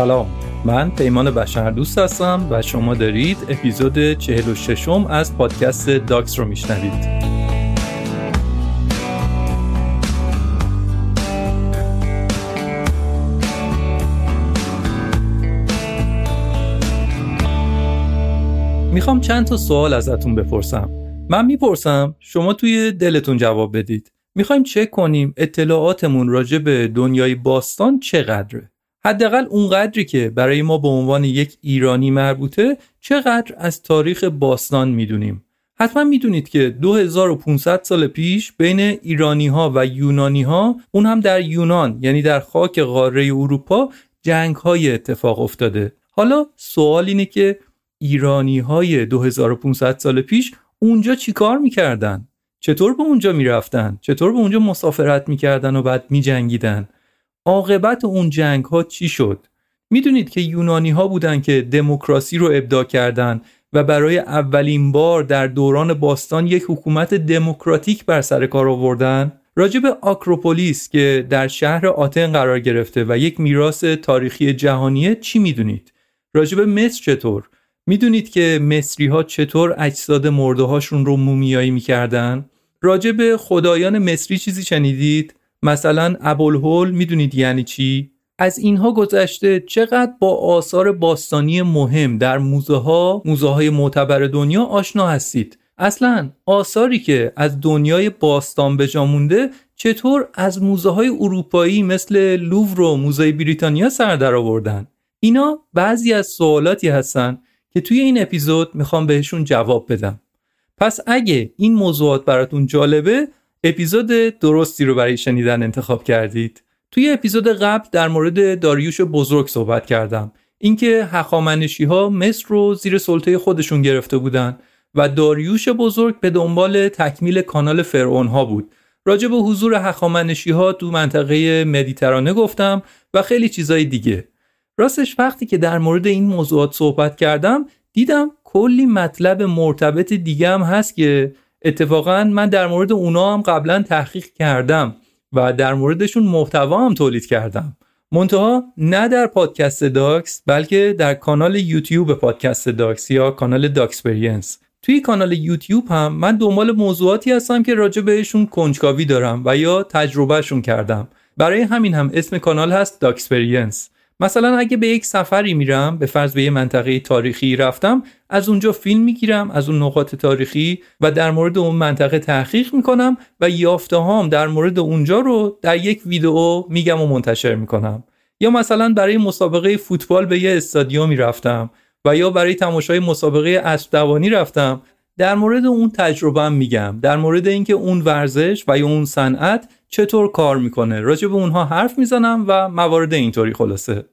سلام. من پیمان بشر دوست هستم و شما دارید اپیزود 46 م از پادکست داکس رو میشنوید. می‌خوام چند تا سوال ازتون بپرسم. من می‌پرسم شما توی دلتون جواب بدید. می‌خوایم چک کنیم اطلاعاتمون راجع به دنیای باستان چقدره؟ حداقل اونقدری که برای ما به عنوان یک ایرانی مربوطه چقدر از تاریخ باستان می‌دونیم حتما می‌دونید که 2500 سال پیش بین ایرانی ها و یونانی ها اون هم در یونان یعنی در خاک قاره اروپا جنگ های اتفاق افتاده حالا سوال اینه که ایرانی های 2500 سال پیش اونجا چیکار می‌کردن؟ چطور به اونجا می‌رفتن؟ چطور به اونجا مسافرت می‌کردن و بعد میجنگیدن؟ عاقبت اون جنگ ها چی شد؟ می‌دونید که یونانی ها بودن که دموکراسی رو ابداع کردن و برای اولین بار در دوران باستان یک حکومت دموکراتیک بر سر کار آوردن؟ راجب آکروپولیس که در شهر آتن قرار گرفته و یک میراث تاریخی جهانیه چی می‌دونید؟ راجب مصر چطور؟ می‌دونید که مصری ها چطور اجساد مرده هاشون رو مومیایی می‌کردن؟ راجع به خدایان مصری چیزی شنیدید؟ مثلا ابوالهول می‌دونید یعنی چی؟ از اینها گذشته چقدر با آثار باستانی مهم در موزه ها، موزه های معتبر دنیا آشنا هستید؟ اصلا آثاری که از دنیای باستان به مونده چطور از موزه های اروپایی مثل لوور و موزه بریتانیا سر در آوردن؟ اینا بعضی از سوالاتی هستن که توی این اپیزود می‌خوام بهشون جواب بدم پس اگه این موضوعات براتون جالبه اپیزود درستی رو برای شنیدن انتخاب کردید. توی اپیزود قبل در مورد داریوش بزرگ صحبت کردم. اینکه هخامنشی ها مصر رو زیر سلطه خودشون گرفته بودن و داریوش بزرگ به دنبال تکمیل کانال فرعون ها بود. راجع به حضور هخامنشی ها تو منطقه مدیترانه گفتم و خیلی چیزای دیگه. راستش وقتی که در مورد این موضوعات صحبت کردم دیدم کلی مطلب مرتبط دیگه هم هست که اتفاقا من در مورد اونا هم قبلا تحقیق کردم و در موردشون محتوا هم تولید کردم. منتها نه در پادکست داکس بلکه در کانال یوتیوب پادکست داکس یا کانال Doxperience توی کانال یوتیوب هم من دنبال موضوعاتی هستم که راجع بهشون کنجکاوی دارم و یا تجربهشون کردم. برای همین هم اسم کانال هست Doxperience مثلا اگه به یک سفری میرم به فرض به یه منطقه تاریخی رفتم از اونجا فیلم می‌گیرم از اون نقاط تاریخی و در مورد اون منطقه تحقیق می‌کنم و یافته هام در مورد اونجا رو در یک ویدیو میگم و منتشر می‌کنم. یا مثلا برای مسابقه فوتبال به یه استادیومی رفتم و یا برای تماشای مسابقه اسب دوانی رفتم. در مورد اون تجربه میگم. در مورد اینکه اون ورزش و یا اون صنعت چطور کار می‌کنه؟ راجع به اونها حرف می‌زنم و موارد اینطوری خلاصه.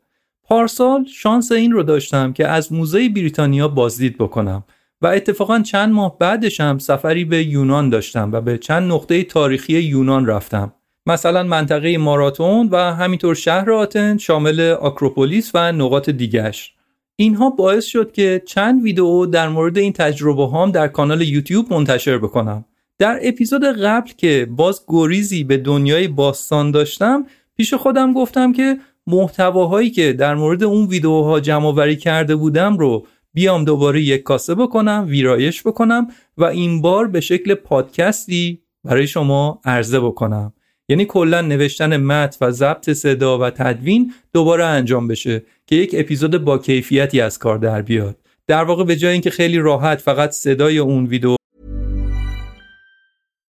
پارسال شانس این رو داشتم که از موزه بریتانیا بازدید بکنم و اتفاقا چند ماه بعدش هم سفری به یونان داشتم و به چند نقطه تاریخی یونان رفتم. مثلا منطقه ماراتون و همینطور شهر آتن شامل آکروپولیس و نقاط دیگش اینها باعث شد که چند ویدیو در مورد این تجربه هام در کانال یوتیوب منتشر بکنم. در اپیزود قبل که باز گریزی به دنیای باستان داشتم پیش خودم گفتم که محتواهایی که در مورد اون ویدیوها جمع وری کرده بودم رو بیام دوباره یک کاسه بکنم ویرایش بکنم و این بار به شکل پادکستی برای شما عرضه بکنم. یعنی کلا نوشتن متن و ضبط صدا و تدوین دوباره انجام بشه که یک اپیزود با کیفیتی از کار در بیاد. در واقع به جای اینکه خیلی راحت فقط صدای اون ویدیو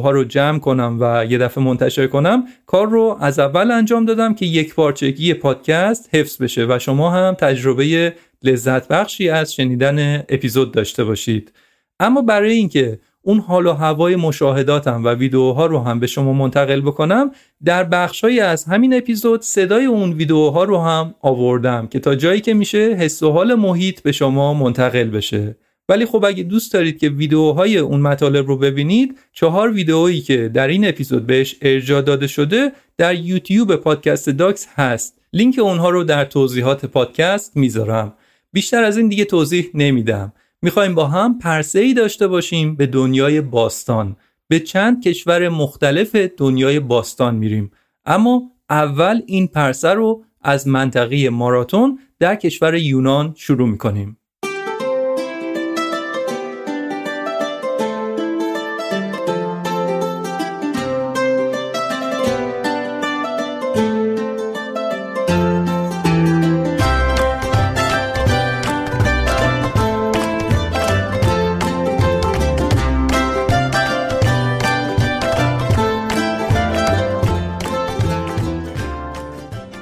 ها رو جمع کنم و یه دفعه منتشر کنم کار رو از اول انجام دادم که یک پارچگی پادکست حفظ بشه و شما هم تجربه لذت بخشی از شنیدن اپیزود داشته باشید. اما برای اینکه اون حال و هوای مشاهداتم و ویدیوها رو هم به شما منتقل بکنم در بخشهایی از همین اپیزود صدای اون ویدیوها رو هم آوردم که تا جایی که میشه حس و حال محیط به شما منتقل بشه. ولی خب اگه دوست دارید که ویدیوهای اون مطالب رو ببینید چهار ویدیویی که در این اپیزود بهش ارجاع داده شده در یوتیوب پادکست داکس هست. لینک اونها رو در توضیحات پادکست می‌ذارم. بیشتر از این دیگه توضیح نمیدم. می‌خوایم با هم پرسه ای داشته باشیم به دنیای باستان. به چند کشور مختلف دنیای باستان میریم. اما اول این پرسه رو از منطقه ماراتون در کشور یونان شروع می‌کنیم.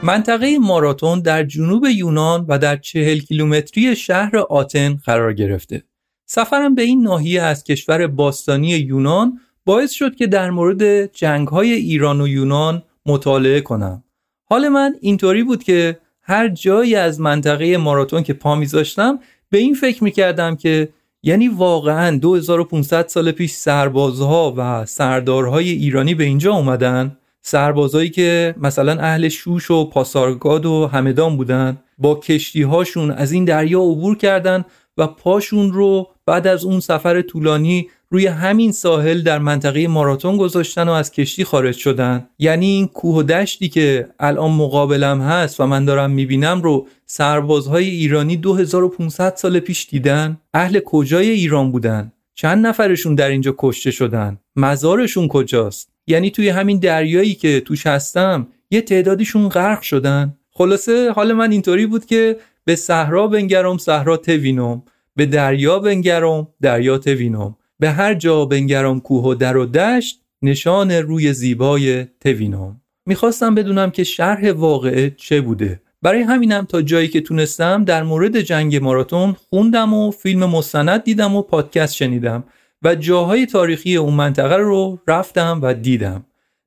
منطقه ماراتون در جنوب یونان و در چهل کیلومتری شهر آتن قرار گرفته. سفرم به این ناحیه از کشور باستانی یونان باعث شد که در مورد جنگهای ایران و یونان مطالعه کنم. حال من اینطوری بود که هر جایی از منطقه ماراتون که پا میذاشتم به این فکر می‌کردم که یعنی واقعا 2500 سال پیش سربازها و سردارهای ایرانی به اینجا اومدن سربازایی که مثلا اهل شوش و پاسارگاد و همدان بودن با کشتی هاشون از این دریا عبور کردن و پاشون رو بعد از اون سفر طولانی روی همین ساحل در منطقه ماراتون گذاشتن و از کشتی خارج شدن. یعنی این کوه و دشتی که الان مقابلم هست و من دارم می‌بینم رو سربازهای ایرانی 2500 سال پیش دیدن. اهل کجای ایران بودن؟ چند نفرشون در اینجا کشته شدن؟ مزارشون کجاست؟ یعنی توی همین دریایی که توش هستم یه تعدادیشون غرق شدن. خلاصه حال من اینطوری بود که به صحرا بنگرم صحرا توینم به دریا بنگرم دریا توینم به هر جا بنگرم کوه و در و دشت نشان روی زیبای توینم می‌خواستم بدونم که شرح واقعه چه بوده. برای همینم تا جایی که تونستم در مورد جنگ ماراتون خوندم و فیلم مستند دیدم و پادکست شنیدم. و جاهای تاریخی اون منطقه رو رفتم و دیدم.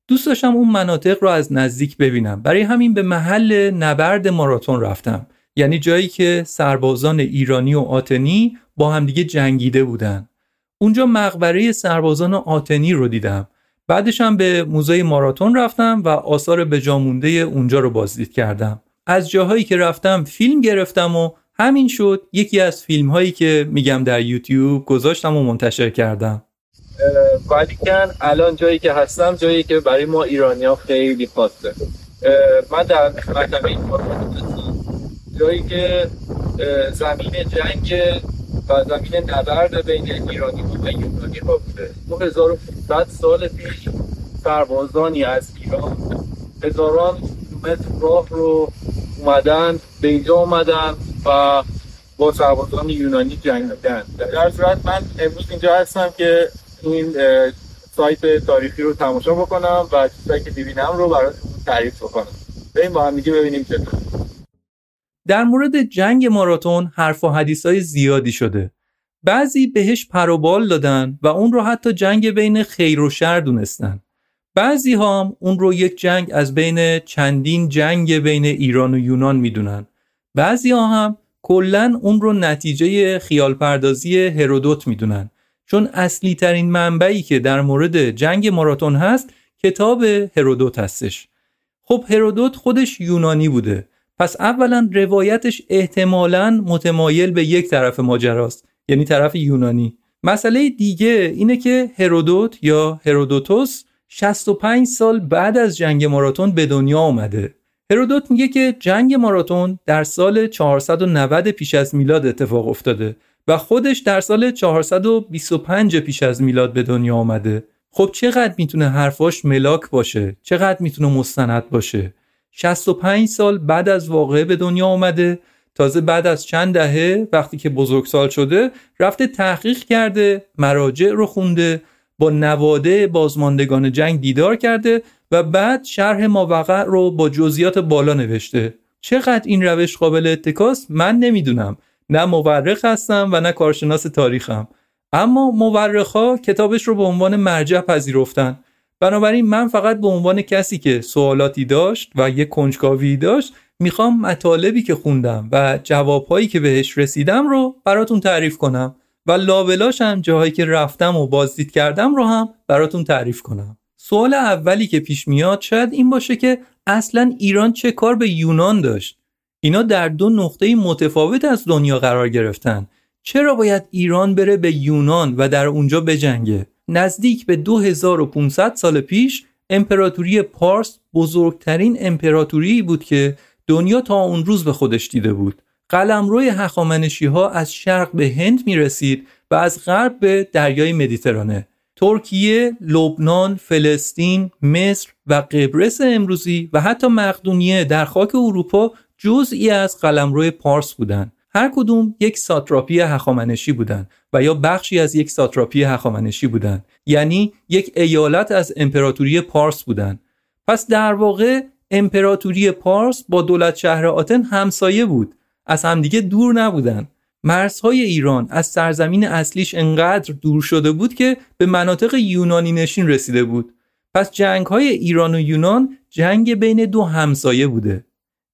دوست داشتم اون مناطق رو از نزدیک ببینم. برای همین به محل نبرد ماراتون رفتم. یعنی جایی که سربازان ایرانی و آتنی با همدیگه جنگیده بودن. اونجا مقبره سربازان آتنی رو دیدم. بعدش هم به موزه ماراتون رفتم و آثار بجامونده اونجا رو بازدید کردم. از جاهایی که رفتم فیلم گرفتم و همین شد. یکی از فیلم هایی که میگم در یوتیوب گذاشتم و منتشر کردم. ولی کن الان جایی که هستم جایی که برای ما ایرانی ها خیلی خاصه. من در مکتبه این جایی که زمین جنگ و زمین نبرد بین ایرانی و یونانی ها بوده. 2500 سال پیش سربازانی از ایران هزاران متر راه رو اومدن به اینجا اومدن و با سربازان یونانی جنگیدن در صورت من امروز اینجا هستم که این سایت تاریخی رو تماشا بکنم و چیزایی که دیبینم رو براتون تعریف بکنم. بریم با هم دیگه ببینیم چطور. در مورد جنگ ماراتون حرف و حدیث های زیادی شده. بعضی بهش پروبال دادن و اون رو حتی جنگ بین خیر و شر دونستن. بعضی هم اون رو یک جنگ از بین چندین جنگ بین ایران و یونان می‌دونن. بعضی ها هم کلا اون رو نتیجه خیال پردازی هرودوت می‌دونن. چون اصلی ترین منبعی که در مورد جنگ ماراتون هست کتاب هرودوت هستش. خب هرودوت خودش یونانی بوده. پس اولا روایتش احتمالا متمایل به یک طرف ماجراست یعنی طرف یونانی. مسئله دیگه اینه که هرودوت یا هرودوتوس 65 سال بعد از جنگ ماراتون به دنیا آمده هرودوت میگه که جنگ ماراتون در سال 490 پیش از میلاد اتفاق افتاده و خودش در سال 425 پیش از میلاد به دنیا آمده خب چقدر می‌تونه حرفاش ملاک باشه؟ چقدر می‌تونه مستند باشه؟ 65 سال بعد از واقعه به دنیا آمده تازه بعد از چند دهه وقتی که بزرگسال شده رفته تحقیق کرده مراجع رو خونده. با نواده بازماندگان جنگ دیدار کرده و بعد شرح ماوقع رو با جزئیات بالا نوشته. چقدر این روش قابل اتکاست من نمی‌دونم. نه مورخ هستم و نه کارشناس تاریخم. اما مورخا کتابش رو به عنوان مرجع پذیرفتن. بنابراین من فقط به عنوان کسی که سوالاتی داشت و یک کنجکاوی داشت می‌خوام مطالبی که خوندم و جوابهایی که بهش رسیدم رو براتون تعریف کنم. و لابلاش هم جاهایی که رفتم و بازدید کردم رو هم براتون تعریف کنم. سوال اولی که پیش میاد شاید این باشه که اصلا ایران چه کار به یونان داشت؟ اینا در دو نقطه متفاوت از دنیا قرار گرفتن. چرا باید ایران بره به یونان و در اونجا بجنگه؟ نزدیک به 2500 سال پیش امپراتوری پارس بزرگترین امپراتوری بود که دنیا تا اون روز به خودش دیده بود. قلمروی هخامنشی ها از شرق به هند می رسید و از غرب به دریای مدیترانه. ترکیه، لبنان، فلسطین، مصر و قبرس امروزی و حتی مقدونیه در خاک اروپا جزئی از قلمرو پارس بودند. هر کدوم یک ساتراپی هخامنشی بودند و یا بخشی از یک ساتراپی هخامنشی بودند. یعنی یک ایالت از امپراتوری پارس بودند. پس در واقع امپراتوری پارس با دولت شهر آتن همسایه بود. از همدیگه دور نبودن. مرزهای ایران از سرزمین اصلیش انقدر دور شده بود که به مناطق یونانی نشین رسیده بود. پس جنگ های ایران و یونان جنگ بین دو همسایه بوده.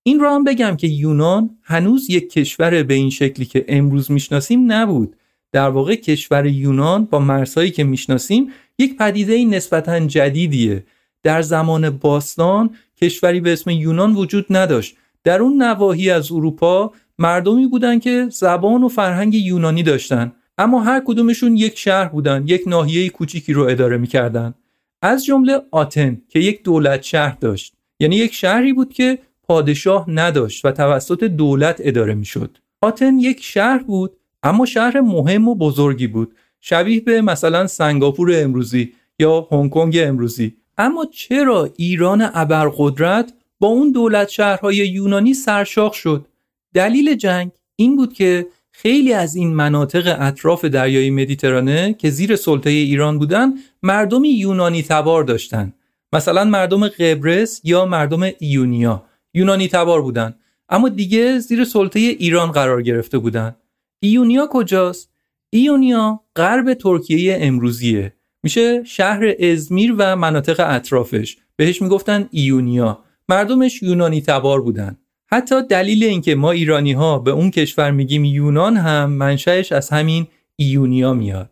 این را هم بگم که یونان هنوز یک کشور به این شکلی که امروز می‌شناسیم نبود. در واقع کشور یونان با مرزهایی که می‌شناسیم یک پدیده نسبتا جدیدیه. در زمان باستان کشوری به اسم یونان وجود نداشت. در اون نواحی از اروپا مردمی بودند که زبان و فرهنگ یونانی داشتن اما هر کدومشون یک شهر بودن یک ناحیه کوچیکی رو اداره می‌کردن. از جمله آتن که یک دولت شهر داشت یعنی یک شهری بود که پادشاه نداشت و توسط دولت اداره می‌شد. آتن یک شهر بود اما شهر مهم و بزرگی بود. شبیه به مثلا سنگاپور امروزی یا هنگ کنگ امروزی. اما چرا ایران ابرقدرت با اون دولت شهرهای یونانی سرشاخ شد؟ دلیل جنگ این بود که خیلی از این مناطق اطراف دریای مدیترانه که زیر سلطه ایران بودن مردمی یونانی تبار داشتند مثلا مردم قبرس یا مردم ایونیا. یونانی تبار بودن. اما دیگه زیر سلطه ایران قرار گرفته بودن. ایونیا کجاست؟ ایونیا غرب ترکیه امروزیه. میشه شهر ازمیر و مناطق اطرافش. بهش می‌گفتن ایونیا. مردمش یونانی تبار بودن. حتی دلیل اینکه ما ایرانی ها به اون کشور میگیم یونان هم منشأش از همین ایونیا میاد.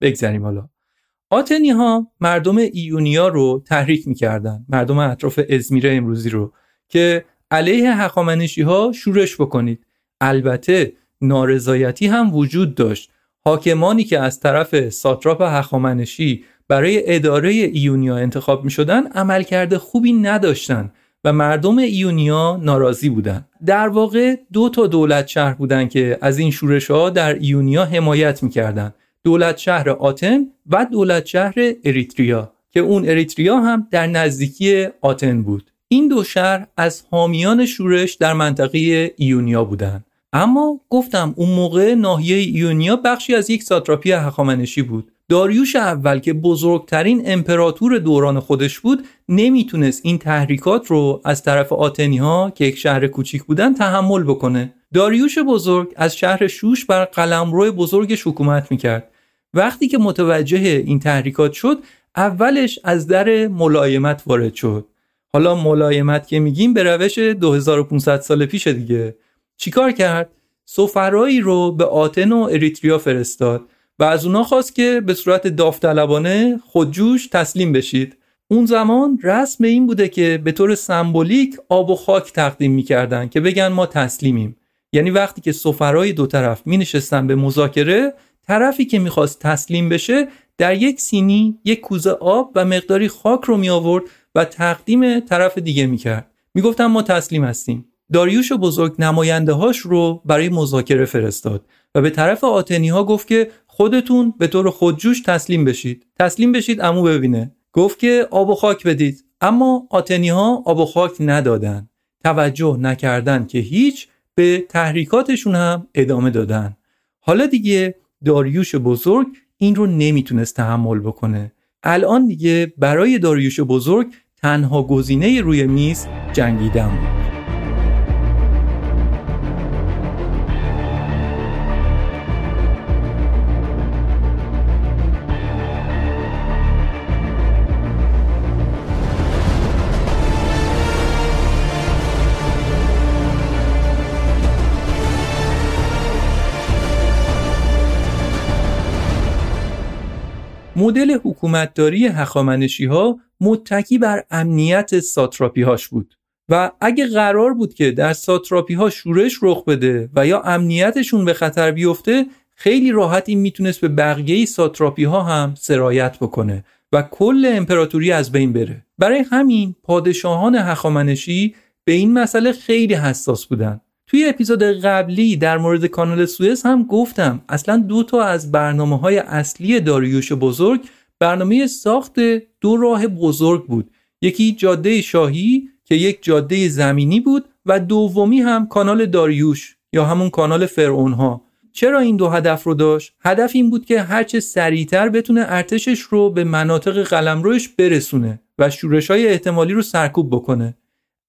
بگذریم حالا. آتنی ها مردم ایونیا رو تحریک می‌کردن. مردم اطراف ازمیر امروزی رو که علیه حقامنشی ها شورش بکنید. البته نارضایتی هم وجود داشت. حاکمانی که از طرف ساتراپ هخامنشی برای اداره ایونیا انتخاب می شدن عملکرد خوبی نداشتند و مردم ایونیا ناراضی بودند. در واقع دو تا دولت شهر بودند که از این شورش ها در ایونیا حمایت می‌کردند. دولت شهر آتن و دولت شهر اریتریا که اون اریتریا هم در نزدیکی آتن بود. این دو شهر از حامیان شورش در منطقه ایونیا بودند. اما گفتم اون موقع ناحیه ایونیا بخشی از یک ساتراپی هخامنشی بود داریوش اول که بزرگترین امپراتور دوران خودش بود نمی‌تونست این تحریکات رو از طرف آتنی ها که یک شهر کوچیک بودن تحمل بکنه. داریوش بزرگ از شهر شوش بر قلمرو بزرگش حکومت می‌کرد. وقتی که متوجه این تحریکات شد اولش از در ملایمت وارد شد. حالا ملایمت که میگیم به روش 2500 سال پیش دیگه. چیکار کرد؟ سفرایی رو به آتن و اریتریا فرستاد. و از اونا خواست که به صورت داوطلبانه خودجوش تسلیم بشید. اون زمان رسم این بوده که به طور سمبولیک آب و خاک تقدیم می‌کردن که بگن ما تسلیمیم. یعنی وقتی که سفرای دو طرف می نشستن به مذاکره طرفی که می‌خواست تسلیم بشه در یک سینی یک کوزه آب و مقداری خاک رو می آورد و تقدیم طرف دیگه می‌کرد. می‌گفتن ما تسلیم هستیم. داریوش بزرگ نماینده هاش رو برای مذاکره فرستاد. و به طرف آتنی ها گفت که خودتون به طور خودجوش تسلیم بشید. تسلیم بشید امو ببینه. گفت که آب و خاک بدید. اما آتنی ها آب و خاک ندادن. توجه نکردن که هیچ به تحریکاتشون هم ادامه دادن. حالا دیگه داریوش بزرگ این رو نمی‌تونست تحمل بکنه. الان دیگه برای داریوش بزرگ تنها گزینه روی میز جنگیدن بود. مدل حکومتداری هخامنشی ها متکی بر امنیت ساتراپی هاش بود و اگه قرار بود که در ساتراپی ها شورش رخ بده و یا امنیتشون به خطر بیفته خیلی راحت این می‌تونست به بقیه ساتراپی ها هم سرایت بکنه و کل امپراتوری از بین بره. برای همین پادشاهان هخامنشی به این مسئله خیلی حساس بودن. توی اپیزود قبلی در مورد کانال سوئز هم گفتم اصلا دو تا از برنامه های اصلی داریوش بزرگ برنامه ساخت دو راه بزرگ بود. یکی جاده شاهی که یک جاده زمینی بود و دومی هم کانال داریوش یا همون کانال فرعون ها چرا این دو هدف رو داشت؟ هدف این بود که هرچه سریعتر بتونه ارتشش رو به مناطق قلمروش برسونه و شورش های احتمالی رو سرکوب بکنه.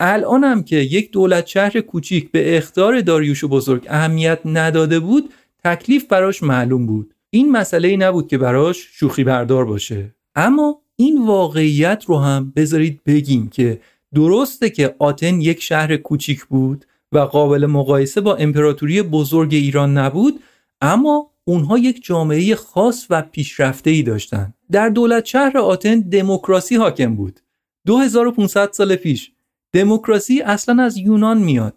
الان هم که یک دولت شهر کوچیک به اختار داریوش بزرگ اهمیت نداده بود تکلیف براش معلوم بود. این مسئله ای نبود که براش شوخی بردار باشه. اما این واقعیت رو هم بذارید بگیم که درسته که آتن یک شهر کوچیک بود و قابل مقایسه با امپراتوری بزرگ ایران نبود اما اونها یک جامعه خاص و پیشرفته ای داشتن. در دولت شهر آتن دموکراسی حاکم بود. 2500 سال پیش دموکراسی اصلا از یونان میاد.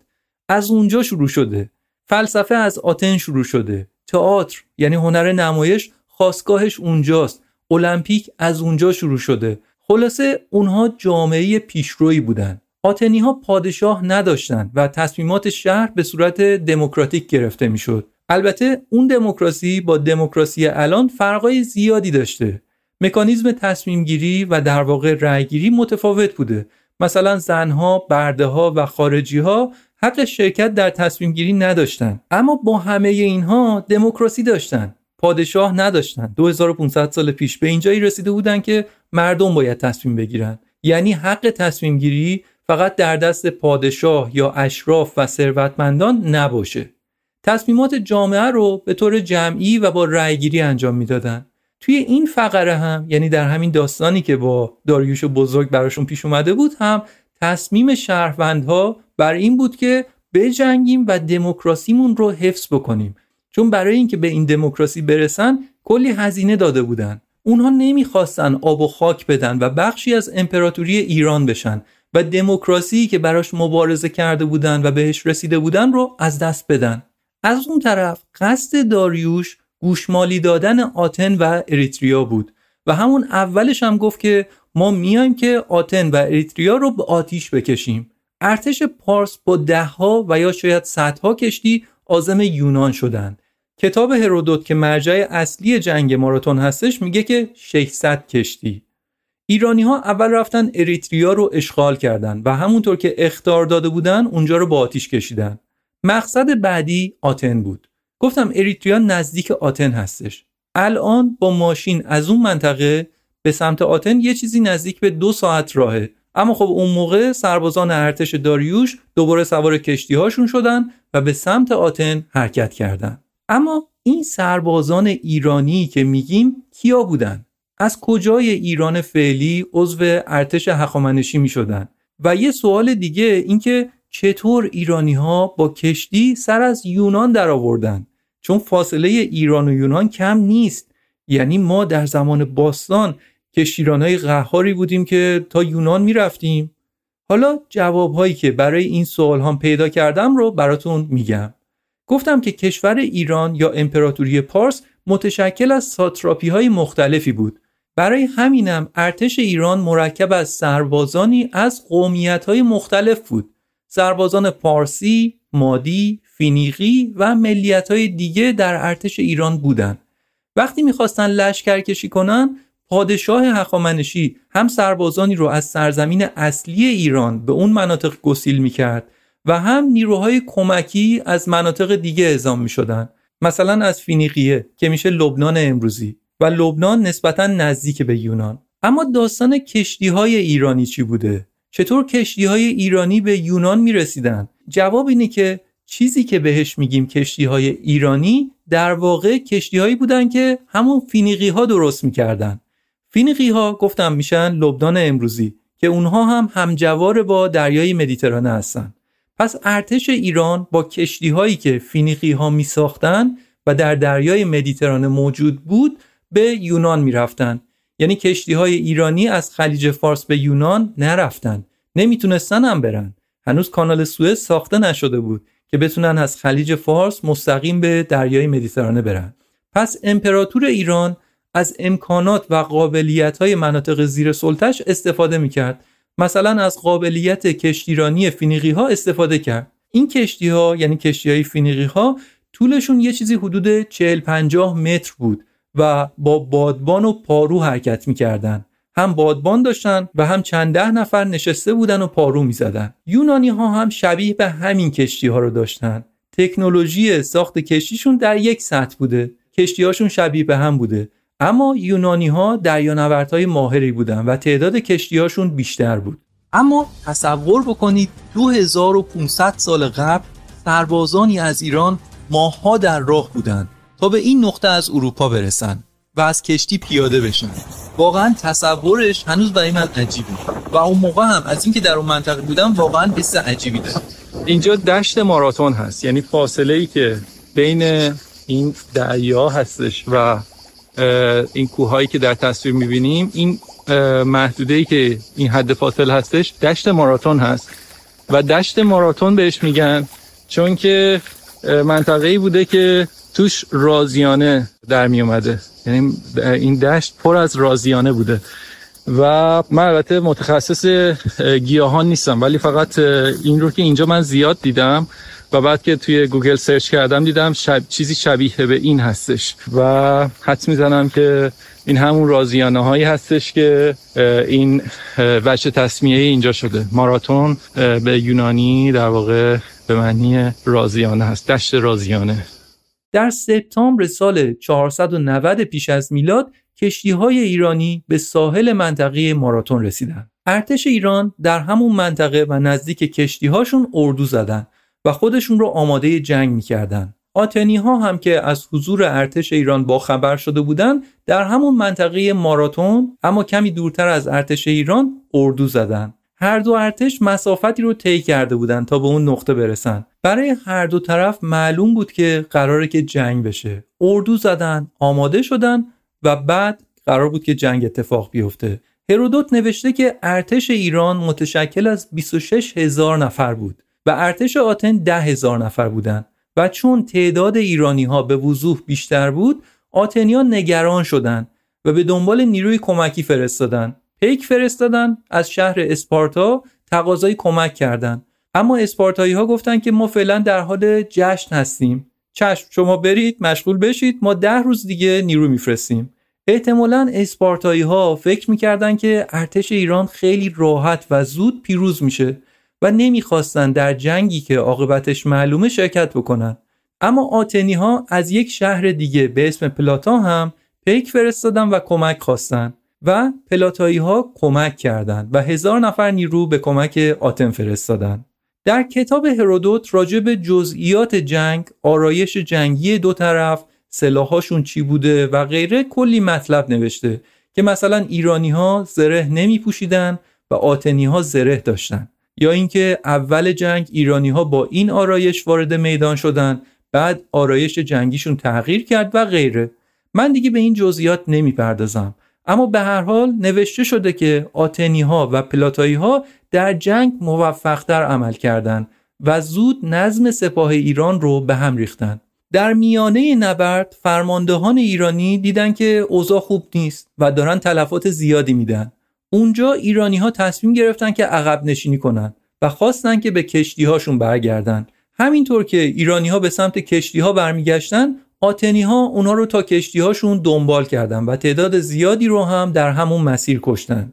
از اونجا شروع شده. فلسفه از آتن شروع شده. تئاتر یعنی هنر نمایش خواستگاهش اونجاست. المپیک از اونجا شروع شده. خلاصه اونها جامعه پیشرویی بودن. آتنی ها پادشاه نداشتند و تصمیمات شهر به صورت دموکراتیک گرفته می‌شد. البته اون دموکراسی با دموکراسی الان فرقای زیادی داشته. مکانیزم تصمیم گیری و در واقع رأیگیری متفاوت بوده. مثلا زنها، برده ها و خارجی ها حق شرکت در تصمیم گیری نداشتن. اما با همه اینها دموکراسی داشتن. پادشاه نداشتن. 2500 سال پیش به اینجایی رسیده بودن که مردم باید تصمیم بگیرن. یعنی حق تصمیم گیری فقط در دست پادشاه یا اشراف و ثروتمندان نباشه. تصمیمات جامعه رو به طور جمعی و با رأیگیری انجام می‌دادن. توی این فقره هم یعنی در همین داستانی که با داریوش بزرگ براشون پیش اومده بود هم تصمیم شهروندها بر این بود که بجنگیم و دموکراسیمون رو حفظ بکنیم. چون برای اینکه به این دموکراسی برسن کلی هزینه داده بودن. اونها نمی‌خواستن آب و خاک بدن و بخشی از امپراتوری ایران بشن و دموکراسی که براش مبارزه کرده بودن و بهش رسیده بودن رو از دست بدن. از اون طرف قصد داریوش گوشمالی دادن آتن و اریتریا بود و همون اولش هم گفت که ما میایم که آتن و اریتریا رو به آتیش بکشیم. ارتش پارس با دهها و یا شاید صدها کشتی آزم یونان شدند. کتاب هرودوت که مرجع اصلی جنگ ماراتون هستش میگه که 600 کشتی. ایرانی ها اول رفتن اریتریا رو اشغال کردند و همونطور که اختار داده بودن اونجا رو با آتیش کشیدن. مقصد بعدی آتن بود. گفتم اریتریا نزدیک آتن هستش. الان با ماشین از اون منطقه به سمت آتن یه چیزی نزدیک به دو ساعت راهه. اما خب اون موقع سربازان ارتش داریوش دوباره سوار کشتی هاشون شدن و به سمت آتن حرکت کردن. اما این سربازان ایرانی که میگیم کیا بودن؟ از کجای ایران فعلی عضو ارتش هخامنشی می شدن و یه سوال دیگه اینکه چطور ایرانی ها با کشتی سر از یونان در آوردن چون فاصله ایران و یونان کم نیست. یعنی ما در زمان باستان کشتیرانهای قهاری بودیم که تا یونان می‌رفتیم. حالا جوابهایی که برای این سوال هم پیدا کردم رو براتون میگم. گفتم که کشور ایران یا امپراتوری پارس متشکل از ساتراپی های مختلفی بود. برای همینم ارتش ایران مرکب از سربازانی از قومیت‌های مختلف بود. سربازان پارسی، مادی، فینیقی و ملیت‌های دیگه در ارتش ایران بودند. وقتی می‌خواستن لشکر کشی کنن پادشاه هخامنشی هم سربازانی رو از سرزمین اصلی ایران به اون مناطق گسیل می‌کرد و هم نیروهای کمکی از مناطق دیگه اعزام می‌شدن مثلا از فینیقیه که میشه لبنان امروزی و لبنان نسبتا نزدیک به یونان. اما داستان کشتی های ایرانی چی بوده؟ چطور کشتی های ایرانی به یونان می‌رسیدن جواب اینه که چیزی که بهش میگیم کشتی های ایرانی در واقع کشتی هایی بودن که همون فینیقی ها درست می‌کردن فینیقی ها گفتم میشن لبنان امروزی که اونها هم همجوار با دریای مدیترانه هستن. پس ارتش ایران با کشتی هایی که فینیقی ها می ساختن و در دریای مدیترانه موجود بود به یونان می رفتن. یعنی کشتی های ایرانی از خلیج فارس به یونان نرفتن. نمی‌تونستن هم برن. هنوز کانال سوئز ساخته نشده بود که بتونن از خلیج فارس مستقیم به دریای مدیترانه برن. پس امپراتور ایران از امکانات و قابلیت های مناطق زیر سلطش استفاده می‌کرد. مثلا از قابلیت کشتیرانی فینیقی ها استفاده کرد. این کشتی ها یعنی کشتی های فینیقی ها طولشون یه چیزی حدود 40 50 متر بود. و با بادبان و پارو حرکت می‌کردن. هم بادبان داشتن و هم چند ده نفر نشسته بودن و پارو می‌زدن. یونانی ها هم شبیه به همین کشتی ها رو داشتن. تکنولوژی ساخت کشتیشون در یک سطح بوده. کشتی هاشون شبیه به هم بوده. اما یونانی ها دریانوردهای ماهری بودن و تعداد کشتی هاشون بیشتر بود. اما تصور بکنید 2500 سال قبل سربازانی از ایران ماها در راه بودند. تا به این نقطه از اروپا برسن و از کشتی پیاده بشن. واقعا تصورش هنوز برای من عجیبه. و اون موقع هم از اینکه در اون منطقه بودم واقعا حس عجیبی داره اینجا دشت ماراتون هست. یعنی فاصله ای که بین این دریا هستش و این کوههایی که در تصویر می‌بینیم این محدوده ای که این حد فاصله هستش دشت ماراتون هست. و دشت ماراتون بهش میگن چون که منطقه ای بوده که توش رازیانه در می اومده. یعنی این دشت پر از رازیانه بوده. و من البته متخصص گیاهان نیستم ولی فقط این رو که اینجا من زیاد دیدم و بعد که توی گوگل سرچ کردم دیدم شب... چیزی شبیه به این هستش. و حد می‌زنم که این همون رازیانه هایی هستش که این وجه تصمیه اینجا شده. ماراتون به یونانی در واقع به معنی رازیانه هست دشت رازیانه. در سپتامبر سال 490 پیش از میلاد کشتی های ایرانی به ساحل منطقه ماراتون رسیدن. ارتش ایران در همون منطقه و نزدیک کشتی هاشون اردو زدن و خودشون رو آماده جنگ می‌کردن. آتنی ها هم که از حضور ارتش ایران با خبر شده بودند در همون منطقه ماراتون اما کمی دورتر از ارتش ایران اردو زدن. هر دو ارتش مسافتی رو طی کرده بودند تا به اون نقطه برسن. برای هر دو طرف معلوم بود که قراره که جنگ بشه. اردو زدن، آماده شدن و بعد قرار بود که جنگ اتفاق بیفته. هرودوت نوشته که ارتش ایران متشکل از 26 هزار نفر بود. و ارتش آتن ده هزار نفر بودند و چون تعداد ایرانی ها به وضوح بیشتر بود آتنیان نگران شدند و به دنبال نیروی کمکی فرستادن پیک فرستادن از شهر اسپارتا تقاضای کمک کردند اما اسپارتایی ها گفتن که ما فعلا در حال جشن هستیم. چشم شما برید مشغول بشید ما ده روز دیگه نیرو میفرستیم. احتمالا اسپارتایی ها فکر می‌کردن که ارتش ایران خیلی راحت و زود پیروز میشه و نمی‌خواستن در جنگی که عاقبتش معلومه شرکت بکنن. اما آتنی ها از یک شهر دیگه به اسم پلاتا هم پیک فرستادن و کمک خواستن. و پلاتایی ها کمک کردند و هزار نفر نیرو به کمک آتن فرستادن در کتاب هرودوت راجع به جزئیات جنگ، آرایش جنگی دو طرف، سلاحاشون چی بوده و غیره کلی مطلب نوشته که مثلا ایرانی ها زره نمی پوشیدن و آتنی ها زره داشتن. یا اینکه اول جنگ ایرانی ها با این آرایش وارد میدان شدن بعد آرایش جنگیشون تغییر کرد و غیره. من دیگه به این جزئیات نمی‌پردازم. اما به هر حال نوشته شده که آتنی ها و پلاتایی ها در جنگ موفقتر عمل کردند و زود نظم سپاه ایران رو به هم ریختن در میانه نبرد فرماندهان ایرانی دیدن که اوضاع خوب نیست و دارن تلفات زیادی میدن. اونجا ایرانی ها تصمیم گرفتن که عقب نشینی کنن و خواستن که به کشتی هاشون برگردن. همینطور که ایرانی ها به سمت کشتی ها برمیگشتن آتنی ها اونا رو تا کشتی هاشون دنبال کردن و تعداد زیادی رو هم در همون مسیر کشتن.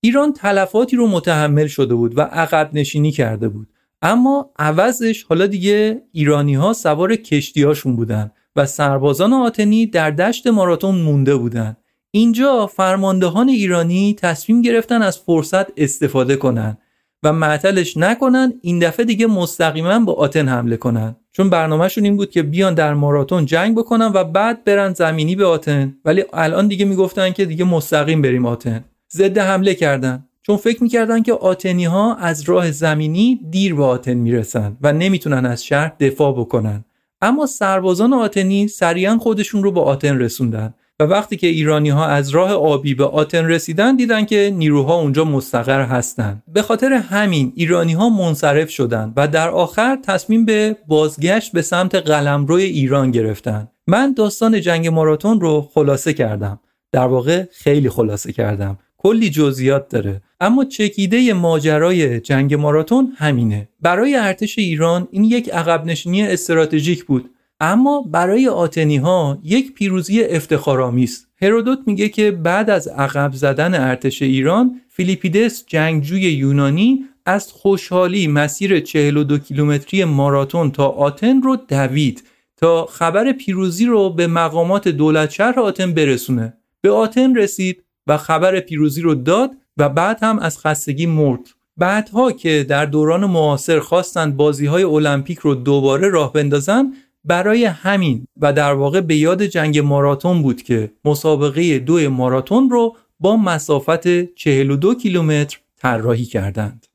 ایران تلفاتی رو متحمل شده بود و عقب نشینی کرده بود. اما عوضش حالا دیگه ایرانی ها سوار کشتی هاشون بودن و سربازان آتنی در دشت ماراتون مونده بودن. اینجا فرماندهان ایرانی تصمیم گرفتن از فرصت استفاده کنن. و معطلش نکنن این دفعه دیگه مستقیما با آتن حمله کنن. چون برنامهشون این بود که بیان در ماراتون جنگ بکنن و بعد برن زمینی به آتن. ولی الان دیگه می‌گفتن که دیگه مستقیم بریم آتن. ضد حمله کردن. چون فکر می‌کردن که آتنی ها از راه زمینی دیر به آتن می‌رسن و نمی‌تونن از شهر دفاع بکنن. اما سربازان آتنی سریعا خودشون رو به آتن رسوندن. و وقتی که ایرانی ها از راه آبی به آتن رسیدن دیدن که نیروها اونجا مستقر هستند. به خاطر همین ایرانی ها منصرف شدند و در آخر تصمیم به بازگشت به سمت قلمرو ایران گرفتن. من داستان جنگ ماراتون رو خلاصه کردم. در واقع خیلی خلاصه کردم. کلی جزئیات داره اما چکیده ماجرای جنگ ماراتون همینه برای ارتش ایران این یک عقب نشینی استراتژیک بود اما برای آتنی ها یک پیروزی افتخارآمیز. هرودوت میگه که بعد از عقب زدن ارتش ایران فیلیپیدس جنگجوی یونانی از خوشحالی مسیر 42 کیلومتری ماراتون تا آتن رو دوید تا خبر پیروزی رو به مقامات دولت شهر آتن برسونه. به آتن رسید و خبر پیروزی رو داد و بعد هم از خستگی مرد. بعدها که در دوران معاصر خواستند بازی های المپیک رو دوباره راه بندازن برای همین و در واقع به یاد جنگ ماراتون بود که مسابقه دو ماراتون رو با مسافت 42 کیلومتر طراحی کردند.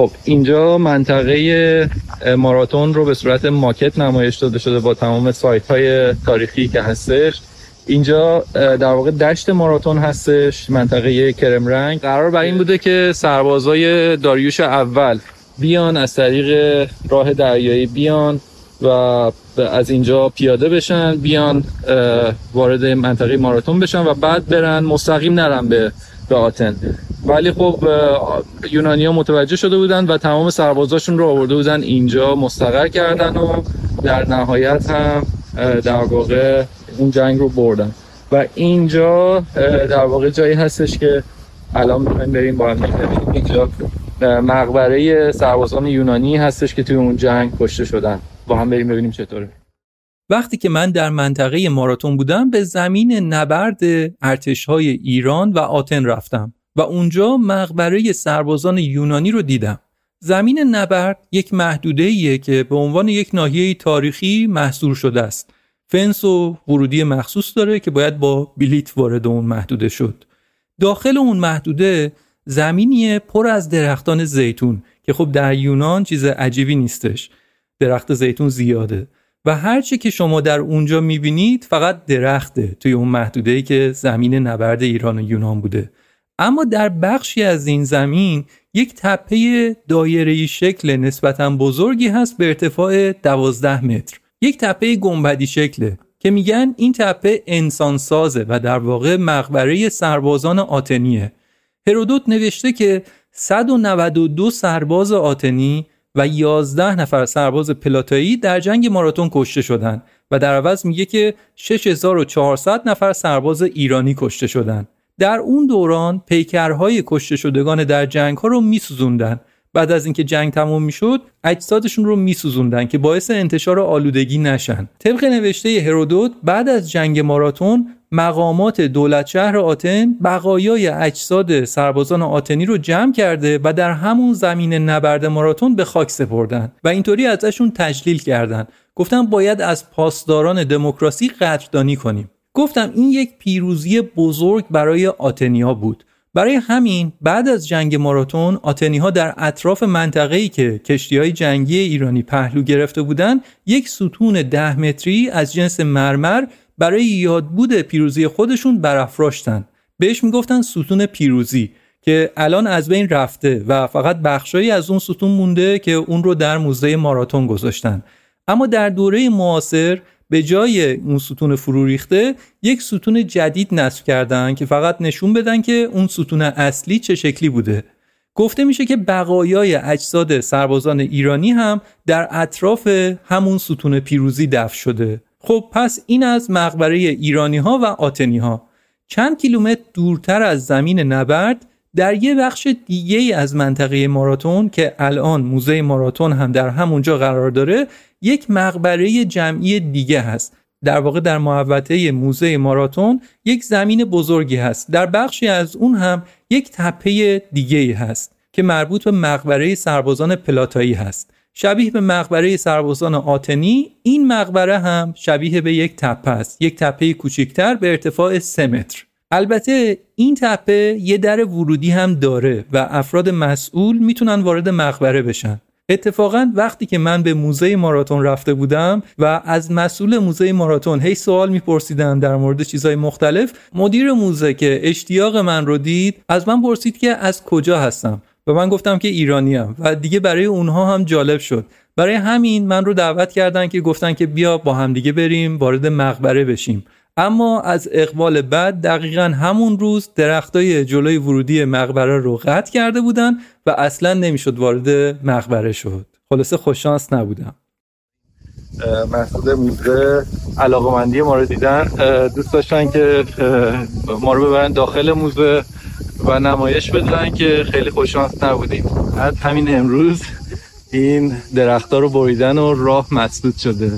خب اینجا منطقه ماراتون رو به صورت ماکت نمایش داده شده با تمام سایت های تاریخی که هستش. اینجا در واقع دشت ماراتون هستش منطقه کرم رنگ قرار بر این بوده که سربازای داریوش اول بیان از طریق راه دریایی بیان و از اینجا پیاده بشن بیان وارد منطقه ماراتون بشن و بعد برن مستقیم نرن به به آتن ولی خب یونانیا متوجه شده بودن و تمام سربازاشون رو آورده بودن اینجا مستقر کردن و در نهایت هم در واقع اون جنگ رو بردن. و اینجا در واقع جایی هستش که الان می‌خوایم بریم با هم اینجا مقبره سربازان یونانی هستش که توی اون جنگ کشته شدن. با هم بریم ببینیم چطوره. وقتی که من در منطقه ماراتون بودم به زمین نبرد ارتش های ایران و آتن رفتم و اونجا مقبره سربازان یونانی رو دیدم. زمین نبرد یک محدوده ایه که به عنوان یک ناحیه تاریخی محصور شده است. فنس و ورودی مخصوص داره که باید با بلیت وارد اون محدوده شد. داخل اون محدوده زمینیه پر از درختان زیتون که خب در یونان چیز عجیبی نیستش. درخت زیتون زیاده و هرچی که شما در اونجا می‌بینید فقط درخته توی اون محدوده که زمین نبرد ایران و یونان بوده. اما در بخشی از این زمین یک تپه دایره‌ای شکل نسبتا بزرگی هست به ارتفاع 12 متر. یک تپه گنبدی شکله که میگن این تپه انسان سازه و در واقع مقبره سربازان آتنیه. هرودوت نوشته که 192 سرباز آتنی و 11 نفر سرباز پلاتایی در جنگ ماراتون کشته شدند و در عوض میگه که 6400 نفر سرباز ایرانی کشته شدند. در اون دوران پیکرهای کشته شدگان در جنگ ها رو میسوزوندن بعد از اینکه جنگ تموم می‌شد اجسادشون رو میسوزوندن که باعث انتشار آلودگی نشن طبق نوشته هرودوت بعد از جنگ ماراتون مقامات دولت شهر آتن بقایای اجساد سربازان آتنی رو جمع کرده و در همون زمین نبرد ماراتون به خاک سپردن و اینطوری ازشون تجلیل کردند گفتم باید از پاسداران دموکراسی قدردانی کنیم. گفتم این یک پیروزی بزرگ برای آتنیا بود. برای همین بعد از جنگ ماراتون آتنی ها در اطراف منطقه‌ای که کشتی های جنگی ایرانی پهلو گرفته بودند یک ستون ده متری از جنس مرمر برای یادبود پیروزی خودشون برافراشتن. بهش می‌گفتن ستون پیروزی که الان از بین رفته و فقط بخشایی از اون ستون مونده که اون رو در موزه ماراتون گذاشتن. اما در دوره معاصر به جای اون ستون فرو ریخته یک ستون جدید نصب کردن که فقط نشون بدن که اون ستون اصلی چه شکلی بوده. گفته میشه که بقایای اجساد سربازان ایرانی هم در اطراف همون ستون پیروزی دفن شده. خب پس این از مقبره ایرانی ها و آتنی ها چند کیلومتر دورتر از زمین نبرد در یه بخش دیگه از منطقه ماراتون که الان موزه ماراتون هم در همونجا قرار داره یک مقبره جمعی دیگه هست. در واقع در محوطه موزه ماراتون یک زمین بزرگی هست. در بخشی از اون هم یک تپه دیگه هست که مربوط به مقبره سربازان پلاتایی هست. شبیه به مقبره سربازان آتنی این مقبره هم شبیه به یک تپه است. یک تپه کوچکتر به ارتفاع 3 متر. البته این تپه یه در ورودی هم داره و افراد مسئول می‌تونن وارد مقبره بشن. اتفاقا وقتی که من به موزه ماراتون رفته بودم و از مسئول موزه ماراتون هی سوال میپرسیدم در مورد چیزهای مختلف مدیر موزه که اشتیاق من رو دید از من پرسید که از کجا هستم. و من گفتم که ایرانیم و دیگه برای اونها هم جالب شد. برای همین من رو دعوت کردن که گفتن که بیا با همدیگه بریم وارد مقبره بشیم. اما از اقبال بعد دقیقا همون روز درختای جلوی ورودی مقبره رو قطع کرده بودن و اصلا نمی‌شد وارد مقبره شد. خلاصه خوششانس نبودم. مسئول موزه علاقه مندی ما رو دیدن. دوست داشتن که ما رو ببرن داخل موزه. و نمایش بدن که خیلی خوششانس نبودیم. از همین امروز این درختها رو بریدن و راه مسدود شده.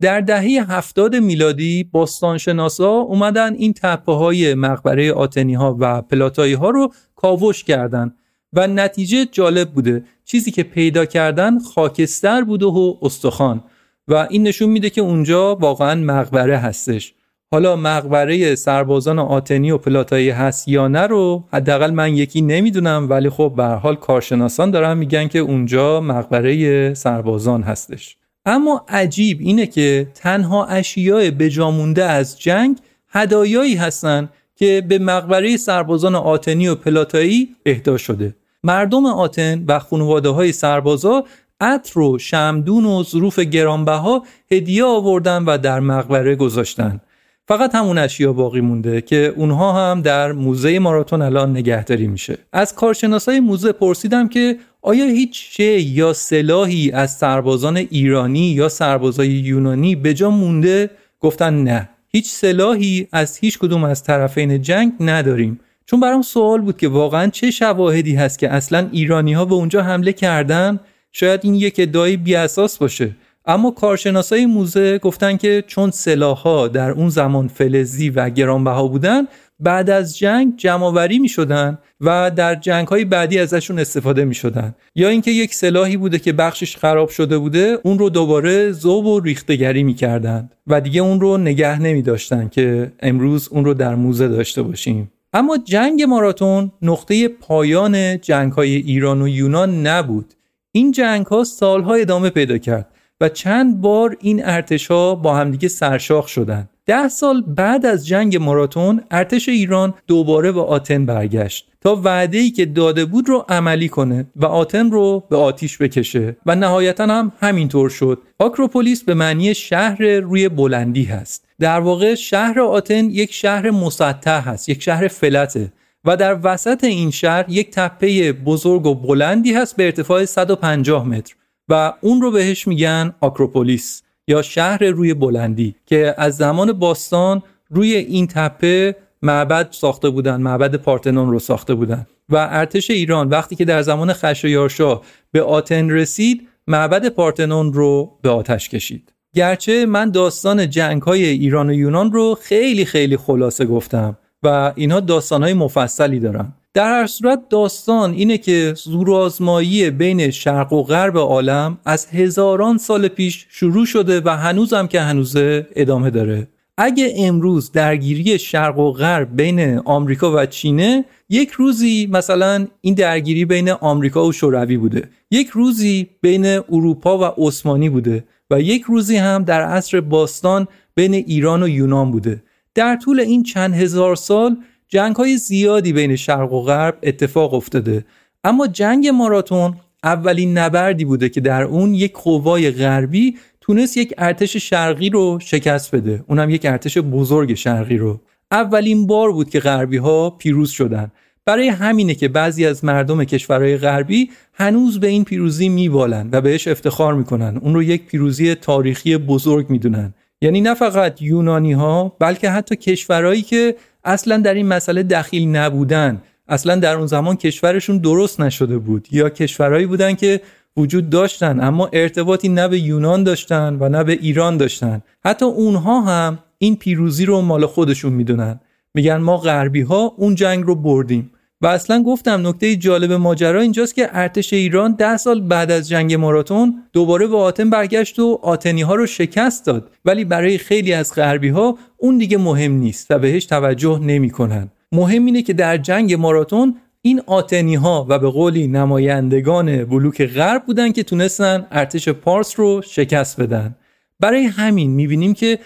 در دهه هفتاد میلادی باستانشناسا اومدن این تپه های مقبره آتنی ها و پلاتایی ها رو کاوش کردند و نتیجه جالب بوده. چیزی که پیدا کردن خاکستر بوده و استخوان. و این نشون میده که اونجا واقعا مقبره هستش. حالا مقبره سربازان آتنی و پلاتایی هست یا نه رو حداقل من یکی نمی‌دونم ولی خب به حال کارشناسان دارن میگن که اونجا مقبره سربازان هستش. اما عجیب اینه که تنها اشیاء بجامونده از جنگ هدایایی هستند که به مقبره سربازان آتنی و پلاتایی اهدا شده. مردم آتن و خانواده های سربازا عطر و شمدون و ظروف گرانبها هدیه آوردن و در مقبره گذاشتن. فقط همون اشیا باقی مونده که اونها هم در موزه ماراتون الان نگهداری میشه. از کارشناسای موزه پرسیدم که آیا هیچ شی یا سلاحی از سربازان ایرانی یا سربازای یونانی به جا مونده؟ گفتن نه. هیچ سلاحی از هیچ کدوم از طرفین جنگ نداریم. چون برام سوال بود که واقعا چه شواهدی هست که اصلا ایرانی ها به اونجا حمله کردن؟ شاید این یک ادعای بی اساس باشه. اما کارشناسای موزه گفتن که چون سلاحها در اون زمان فلزی و گرانبها بودن بعد از جنگ جمعآوری می شدن و در جنگ های بعدی ازشون استفاده می شدن یا اینکه یک سلاحی بوده که بخشش خراب شده بوده اون رو دوباره ذوب و ریختگری می کردن و دیگه اون رو نگه نمی داشتن که امروز اون رو در موزه داشته باشیم. اما جنگ ماراتون نقطه پایان جنگ های ایران و یونان نبود. این جنگ ها سالها ادامه پیدا کرد. و چند بار این ارتش ها با همدیگه سرشاخ شدند. ده سال بعد از جنگ ماراتون ارتش ایران دوباره به آتن برگشت تا وعده ای که داده بود رو عملی کنه و آتن رو به آتیش بکشه و نهایتا هم همینطور شد. آکروپولیس به معنی شهر روی بلندی هست. در واقع شهر آتن یک شهر مسطح هست یک شهر فلته و در وسط این شهر یک تپه بزرگ و بلندی هست به ارتفاع 150 متر. و اون رو بهش میگن آکروپولیس یا شهر روی بلندی که از زمان باستان روی این تپه معبد ساخته بودن معبد پارتنون رو ساخته بودن. و ارتش ایران وقتی که در زمان خشایارشا به آتن رسید معبد پارتنون رو به آتش کشید. گرچه من داستان جنگ های ایران و یونان رو خیلی خیلی خلاصه گفتم و اینها داستان های مفصلی دارن. در هر صورت داستان اینه که زورآزمایی بین شرق و غرب عالم از هزاران سال پیش شروع شده و هنوزم که هنوزه ادامه داره. اگه امروز درگیری شرق و غرب بین آمریکا و چینه یک روزی مثلا این درگیری بین آمریکا و شوروی بوده. یک روزی بین اروپا و عثمانی بوده و یک روزی هم در عصر باستان بین ایران و یونان بوده. در طول این چند هزار سال جنگ های زیادی بین شرق و غرب اتفاق افتاده. اما جنگ ماراتون اولین نبردی بوده که در اون یک قوای غربی تونست یک ارتش شرقی رو شکست بده. اونم یک ارتش بزرگ شرقی رو. اولین بار بود که غربی ها پیروز شدن. برای همینه که بعضی از مردم کشورهای غربی هنوز به این پیروزی میبالن و بهش افتخار می‌کنن. اون رو یک پیروزی تاریخی بزرگ می‌دونن. یعنی نه فقط یونانی ها بلکه حتی کشورهایی که اصلا در این مسئله دخیل نبودن. اصلا در اون زمان کشورشون درست نشده بود. یا کشورهایی بودن که وجود داشتن اما ارتباطی نه به یونان داشتن و نه به ایران داشتن. حتی اونها هم این پیروزی رو مال خودشون می‌دونن. میگن ما غربی ها اون جنگ رو بردیم. و اصلا گفتم نکته جالب ماجرا اینجاست که ارتش ایران ده سال بعد از جنگ ماراتون دوباره به آتن برگشت و آتنی ها رو شکست داد. ولی برای خیلی از غربی ها اون دیگه مهم نیست و بهش توجه نمی‌کنن. مهم اینه که در جنگ ماراتون این آتنی ها و به قولی نمایندگان بلوک غرب بودن که تونستن ارتش پارس رو شکست بدن. برای همین می‌بینیم که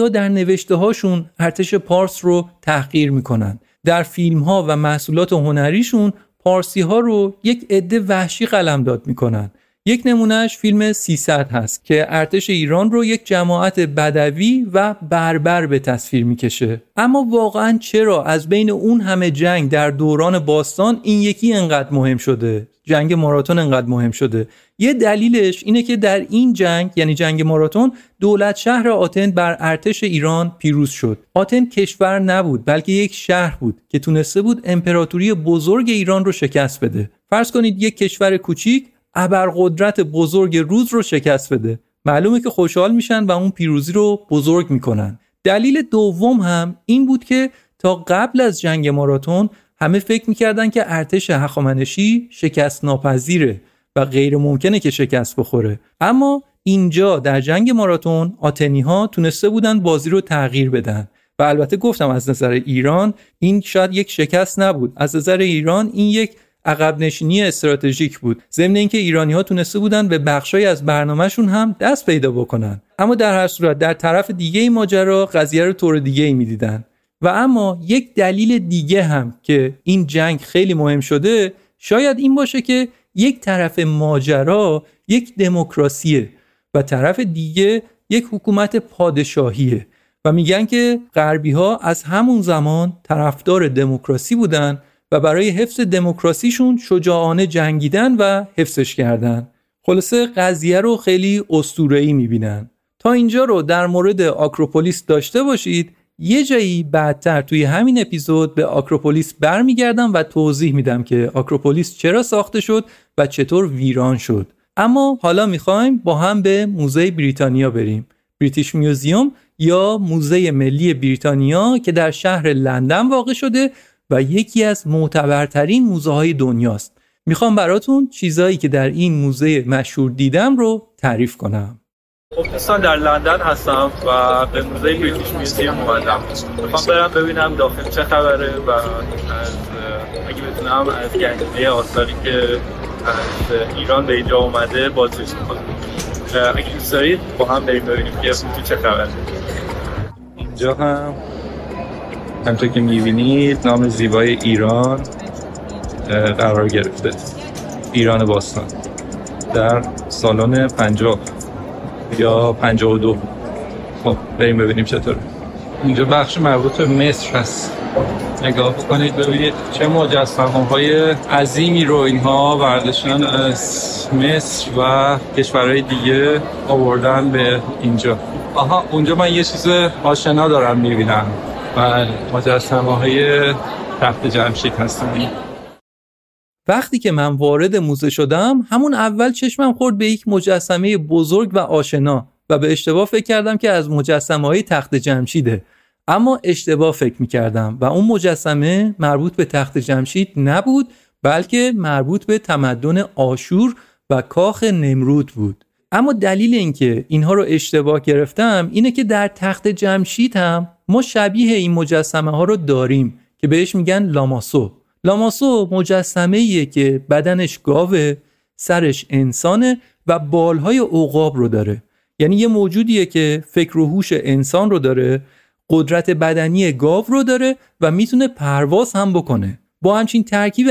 ها در نوشته هاشون ارتش پارس رو تحقیر می‌کنن. در فیلم ها و محصولات هنریشون پارسی ها رو یک عده وحشی قلمداد می‌کنن. یک نمونهش فیلم 300 هست که ارتش ایران رو یک جماعت بدوی و بربر به تصویر می‌کشه. اما واقعا چرا از بین اون همه جنگ در دوران باستان این یکی انقدر مهم شده؟ جنگ ماراتون انقدر مهم شده. یه دلیلش اینه که در این جنگ یعنی جنگ ماراتون دولت شهر آتن بر ارتش ایران پیروز شد. آتن کشور نبود بلکه یک شهر بود که تونسته بود امپراتوری بزرگ ایران رو شکست بده. فرض کنید یک کشور کوچیک ابرقدرت بزرگ روز رو شکست بده. معلومه که خوشحال میشن و اون پیروزی رو بزرگ می‌کنن. دلیل دوم هم این بود که تا قبل از جنگ ماراتون همه فکر می‌کردن که ارتش هخامنشی شکست ناپذیره و غیر ممکنه که شکست بخوره. اما اینجا در جنگ ماراتون آتنی ها تونسته بودن بازی رو تغییر بدن. و البته گفتم از نظر ایران این شاید یک شکست نبود. از نظر ایران این یک عقب نشینی استراتژیک بود. ضمن اینکه ایرانی ها تونسته بودن به بخشای از برنامهشون هم دست پیدا بکنن. اما در هر صورت در طرف دیگه ماجرا قضیه رو طور دیگه ای می‌دیدن. و اما یک دلیل دیگه هم که این جنگ خیلی مهم شده شاید این باشه که یک طرف ماجرا یک دموکراسیه و طرف دیگه یک حکومت پادشاهیه و میگن که غربی ها از همون زمان طرفدار دموکراسی بودن و برای حفظ دموکراسیشون شجاعانه جنگیدن و حفظش کردن. خلاصه قضیه رو خیلی اسطوره‌ای می‌بینن. تا اینجا رو در مورد آکروپولیس داشته باشید. یه جایی بعدتر توی همین اپیزود به آکروپولیس برمیگردم و توضیح میدم که آکروپولیس چرا ساخته شد و چطور ویران شد. اما حالا می‌خوایم با هم به موزه بریتانیا بریم. بریتیش میوزیوم یا موزه ملی بریتانیا که در شهر لندن واقع شده و یکی از معتبرترین موزه های دنیاست. می‌خوام براتون چیزایی که در این موزه مشهور دیدم رو تعریف کنم. خب دوستان در لندن هستم و به موزه بریتیش میوزیوم اومدم. می‌خوام برم ببینم داخل چه خبره و از اگه بتونم از گنجینه آثاری که از ایران به اینجا اومده بازدید کنم اگه دوست دارید با هم بریم ببینیم که چه خبره. اینجا هم همطور که می‌بینید نام زیبای ایران قرار گرفته. ایران باستان. در سالن پنجاه. یا پنجاه و دو. خب بریم ببینیم چطوره. اینجا بخش مربوط به مصر هست. نگاه بکنید ببینید چه مجسمه های عظیمی رو اینها برداشتن از مصر و کشورهای دیگه آوردن به اینجا. آها اونجا من یه چیز آشنا دارم می‌بینم. بله مجسمه های تخت جمشید هستن. وقتی که من وارد موزه شدم همون اول چشمم خورد به یک مجسمه بزرگ و آشنا و به اشتباه فکر کردم که از مجسمه های تخت جمشیده. اما اشتباه فکر می کردم و اون مجسمه مربوط به تخت جمشید نبود بلکه مربوط به تمدن آشور و کاخ نمرود بود. اما دلیل اینکه اینها رو اشتباه گرفتم اینه که در تخت جمشید هم ما شبیه این مجسمه ها رو داریم که بهش میگن لاماسو. لاماسو مجسمه که بدنش گاوه سرش انسانه و بالهای عقاب رو داره. یعنی یه موجودیه که فکر و هوش انسان رو داره قدرت بدنی گاو رو داره و می‌تونه پرواز هم بکنه. با همچین ترکیب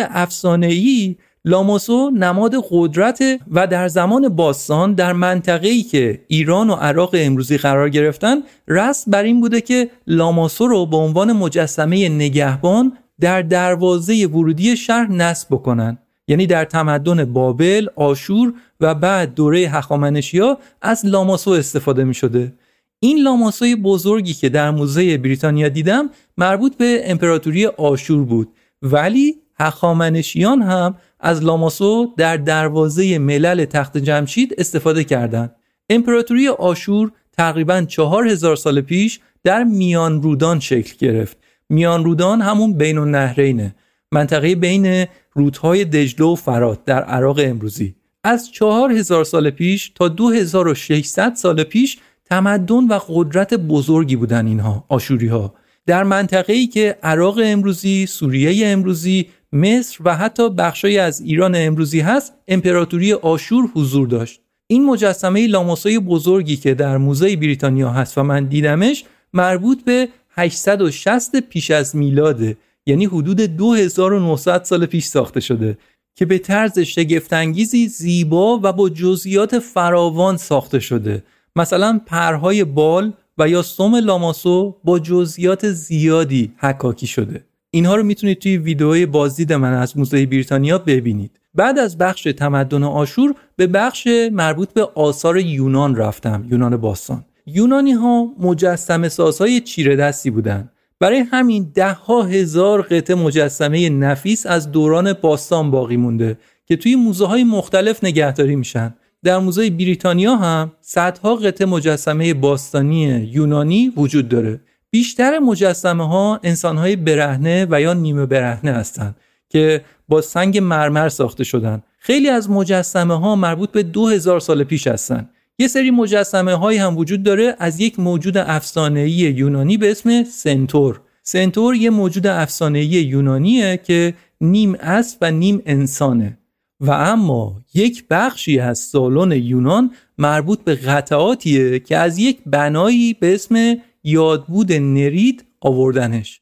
ای لاماسو نماد قدرت و در زمان باستان در منطقه‌ای که ایران و عراق امروزی قرار گرفتن رسم بر این بوده که لاماسو رو به عنوان مجسمه نگهبان در دروازه ورودی شهر نصب بکنن یعنی در تمدن بابل، آشور و بعد دوره هخامنشیا از لاماسو استفاده می شده. این لاماسوی بزرگی که در موزه بریتانیا دیدم مربوط به امپراتوری آشور بود ولی هخامنشیان هم از لاماسو در دروازه ملل تخت جمشید استفاده کردند. امپراتوری آشور تقریبا چهار هزار سال پیش در میان رودان شکل گرفت. میان رودان همون بین النهرینه. منطقه بین رودهای دجله و فرات در عراق امروزی. از چهار هزار سال پیش تا 2600 سال پیش تمدن و قدرت بزرگی بودن اینها آشوری ها در منطقه ای که عراق امروزی، سوریه امروزی، مصر و حتی بخشی از ایران امروزی هست امپراتوری آشور حضور داشت این مجسمه لاماسای بزرگی که در موزه بریتانیا هست و من دیدمش مربوط به 860 پیش از میلاده. یعنی حدود 2900 سال پیش ساخته شده که به طرز شگفتانگیزی زیبا و با جزئیات فراوان ساخته شده. مثلا پرهای بال و یا سوم لاماسو با جزئیات زیادی حکاکی شده. اینها رو می‌تونید توی ویدئوی بازدید من از موزه بریتانیا ببینید. بعد از بخش تمدن آشور به بخش مربوط به آثار یونان رفتم یونان باستان. یونانی ها مجسم سازهای چیره دستی بودن برای همین ده ها هزار قطعه مجسمه نفیس از دوران باستان باقی مونده که توی موزه های مختلف نگهداری میشن. در موزه بریتانیا هم صدها قطعه مجسمه باستانی یونانی وجود داره. بیشتر مجسمه ها انسان های برهنه و یا نیمه برهنه هستند که با سنگ مرمر ساخته شدن. خیلی از مجسمه ها مربوط به 2000 سال پیش هستند یه سری مجسمه هایی هم وجود داره. از یک موجود افسانه‌ای یونانی به اسم سنتور. سنتور یه موجود افسانه‌ای یونانیه که نیم اسب و نیم انسانه. و اما یک بخشی از سالن یونان مربوط به قطعاتیه که از یک بنایی به اسم یادبود نرید آوردنش.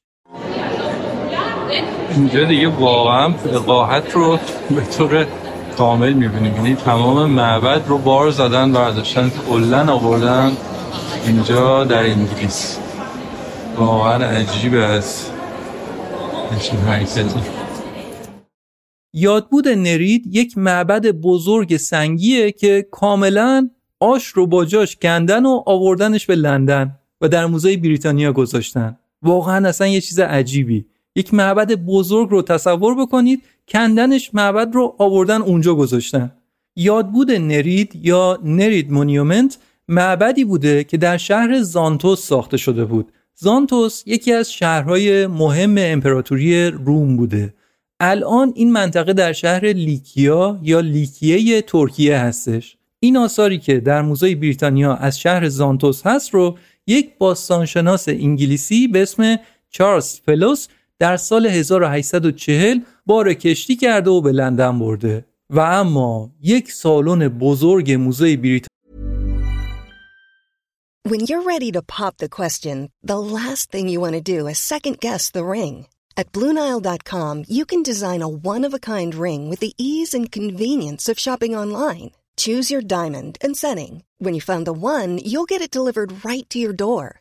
اینجا دیگه واقعا وقاحت رو به طور کامل می‌بینیم یعنی تمام معبد رو بار زدن برداشتن کلن آوردن اینجا در انگلیس واقعا عجیب است یادبود نرید یک معبد بزرگ سنگیه که کاملا آش رو با جاش کندن و آوردنش به لندن و در موزه بریتانیا گذاشتن. واقعا اصلا یه چیز عجیبی. یک معبد بزرگ رو تصور بکنید کندنش معبد رو آوردن اونجا گذاشتن. یادبود نرید یا نرید مونیومنت معبدی بوده که در شهر زانتوس ساخته شده بود. زانتوس یکی از شهرهای مهم امپراتوری روم بوده. الان این منطقه در شهر لیکیا یا لیکیه ترکیه هستش. این آثاری که در موزه بریتانیا از شهر زانتوس هست رو یک باستانشناس انگلیسی به اسم چارلز فلوس در سال 1840 بار کشتی کرده و به لندن برده و اما یک سالن بزرگ موزه بریتانیا When you're ready to pop the question, the last thing you want to do is second guess the ring. At BlueNile.com, you can design a one-of-a-kind ring with the ease and convenience of shopping online. Choose your diamond and setting. When you find the one, you'll get it delivered right to your door.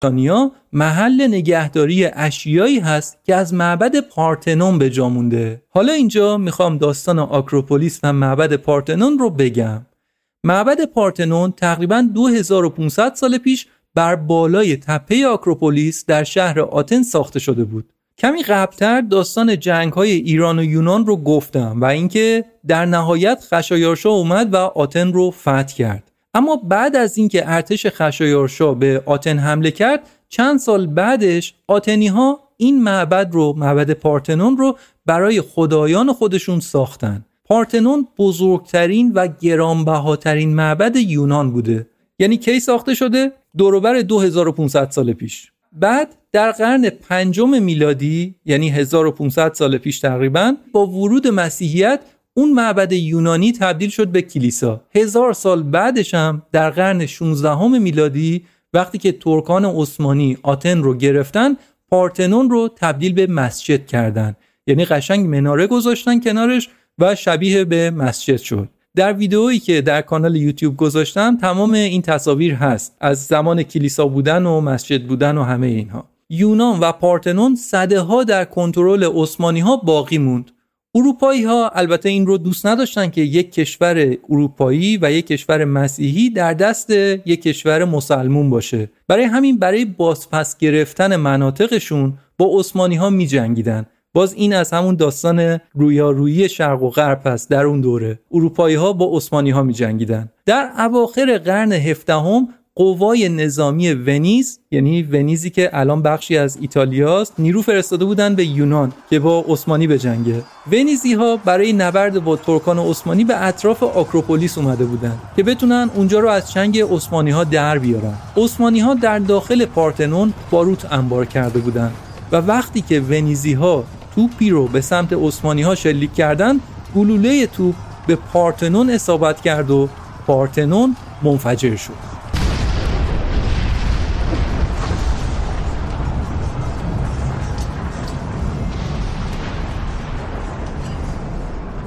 بریتانیا محل نگهداری اشیایی هست که از معبد پارتنون به جا مونده. حالا اینجا می‌خوام داستان آکروپولیس و معبد پارتنون رو بگم. معبد پارتنون تقریبا 2500 سال پیش بر بالای تپه آکروپولیس در شهر آتن ساخته شده بود. کمی قبلتر داستان جنگ های ایران و یونان رو گفتم و اینکه در نهایت خشایارشا اومد و آتن رو فتح کرد. اما بعد از اینکه ارتش خشایارشا به آتن حمله کرد چند سال بعدش آتنی ها این معبد رو معبد پارتنون رو برای خدایان خودشون ساختن. پارتنون بزرگترین و گرانبهاترین معبد یونان بوده. یعنی کی ساخته شده؟ دوروبر 2500 سال پیش. بعد در قرن پنجم میلادی یعنی 1500 سال پیش تقریبا با ورود مسیحیت اون معبد یونانی تبدیل شد به کلیسا. هزار سال بعدش هم در قرن 16 میلادی وقتی که ترکان عثمانی آتن رو گرفتن پارتنون رو تبدیل به مسجد کردن. یعنی قشنگ مناره گذاشتن کنارش و شبیه به مسجد شد. در ویدئویی که در کانال یوتیوب گذاشتم تمام این تصاویر هست. از زمان کلیسا بودن و مسجد بودن و همه اینها. یونان و پارتنون صده ها در کنترل عثمانی ها باقی موند. اروپایی ها البته این رو دوست نداشتن که یک کشور اروپایی و یک کشور مسیحی در دست یک کشور مسلمون باشه برای همین برای بازپس گرفتن مناطقشون با عثمانی ها می جنگیدن. باز این از همون داستان رویارویی شرق و غرب است در اون دوره اروپایی ها با عثمانی ها می جنگیدن. در اواخر قرن هفدهم قوای نظامی ونیز یعنی ونیزی که الان بخشی از ایتالیاست نیرو فرستاده بودن به یونان که با عثمانی به جنگه. ونیزی ها برای نبرد با ترکان عثمانی به اطراف آکروپولیس اومده بودن که بتونن اونجا رو از چنگ عثمانی ها در بیارن. عثمانی ها در داخل پارتنون باروت انبار کرده بودن و وقتی که ونیزی ها توپی رو به سمت عثمانی ها شلیک کردن گلوله توپ به پارتنون اصابت کرد و پارتنون منفجر شد.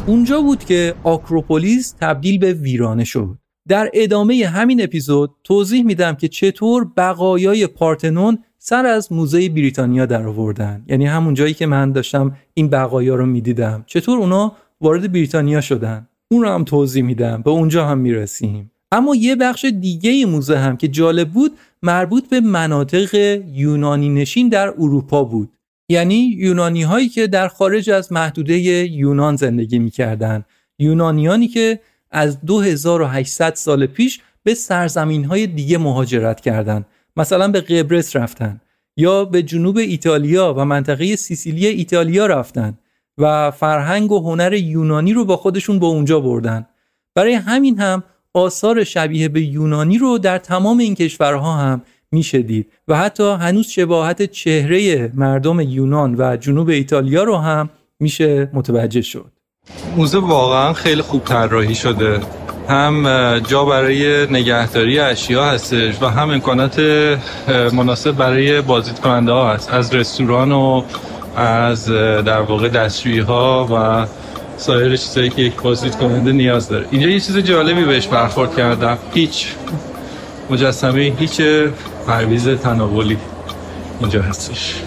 اونجا بود که آکروپولیس تبدیل به ویرانه شد. در ادامه همین اپیزود توضیح میدم که چطور بقایای پارتنون سر از موزه بریتانیا در آوردن یعنی همون جایی که من داشتم این بقایا رو می‌دیدم. چطور اونا وارد بریتانیا شدن؟ اون رو هم توضیح میدم. به اونجا هم می‌رسیم. اما یه بخش دیگه موزه هم که جالب بود مربوط به مناطق یونانی نشین در اروپا بود. یعنی یونانی هایی که در خارج از محدوده یونان زندگی می‌کردن. یونانیانی که از 2800 سال پیش به سرزمین های دیگه مهاجرت کردند مثلا به قبرس رفتن یا به جنوب ایتالیا و منطقه سیسیلی ایتالیا رفتن و فرهنگ و هنر یونانی رو با خودشون به اونجا بردن. برای همین هم آثار شبیه به یونانی رو در تمام این کشورها هم میشه دید. و حتی هنوز شباهت چهره مردم یونان و جنوب ایتالیا رو هم میشه متوجه شد. موزه واقعا خیلی خوب طراحی شده. هم جا برای نگهداری اشیا هستش و هم امکانات مناسب برای بازدید کننده ها هست. از رستوران و از در واقع دستشویی ها و سایر چیزایی که یک بازدید کننده نیاز داره. اینجا یه چیز جالبی بهش برخورد کردم. هیچ مجسمه هیچ پرویز تناولی. اینجا هستش.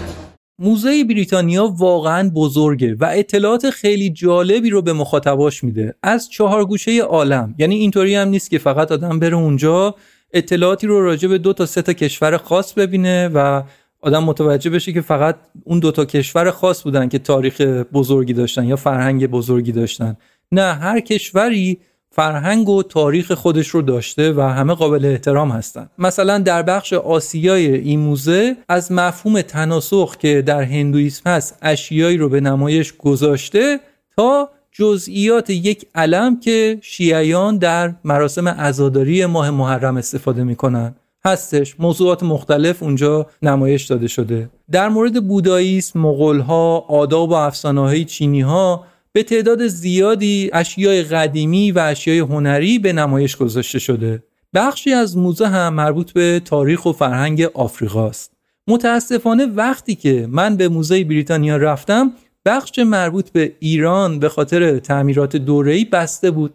موزه بریتانیا واقعا بزرگه و اطلاعات خیلی جالبی رو به مخاطباش میده. از چهار گوشه عالم یعنی اینطوری هم نیست که فقط آدم بره اونجا اطلاعاتی رو راجع به دو تا سه تا کشور خاص ببینه و آدم متوجه بشه که فقط اون دو تا کشور خاص بودن که تاریخ بزرگی داشتن یا فرهنگ بزرگی داشتن. نه هر کشوری فرهنگ و تاریخ خودش رو داشته و همه قابل احترام هستند. مثلا در بخش آسیای این موزه از مفهوم تناسخ که در هندویسم هست اشیایی رو به نمایش گذاشته تا جزئیات یک علم که شیعیان در مراسم عزاداری ماه محرم استفاده می‌کنن. هستش. موضوعات مختلف اونجا نمایش داده شده. در مورد بوداییسم مغولها آداب و افسانه های چینی ها به تعداد زیادی اشیای قدیمی و اشیای هنری به نمایش گذاشته شده. بخشی از موزه هم مربوط به تاریخ و فرهنگ آفریقاست. متاسفانه وقتی که من به موزه بریتانیا رفتم بخش مربوط به ایران به خاطر تعمیرات دوره‌ای بسته بود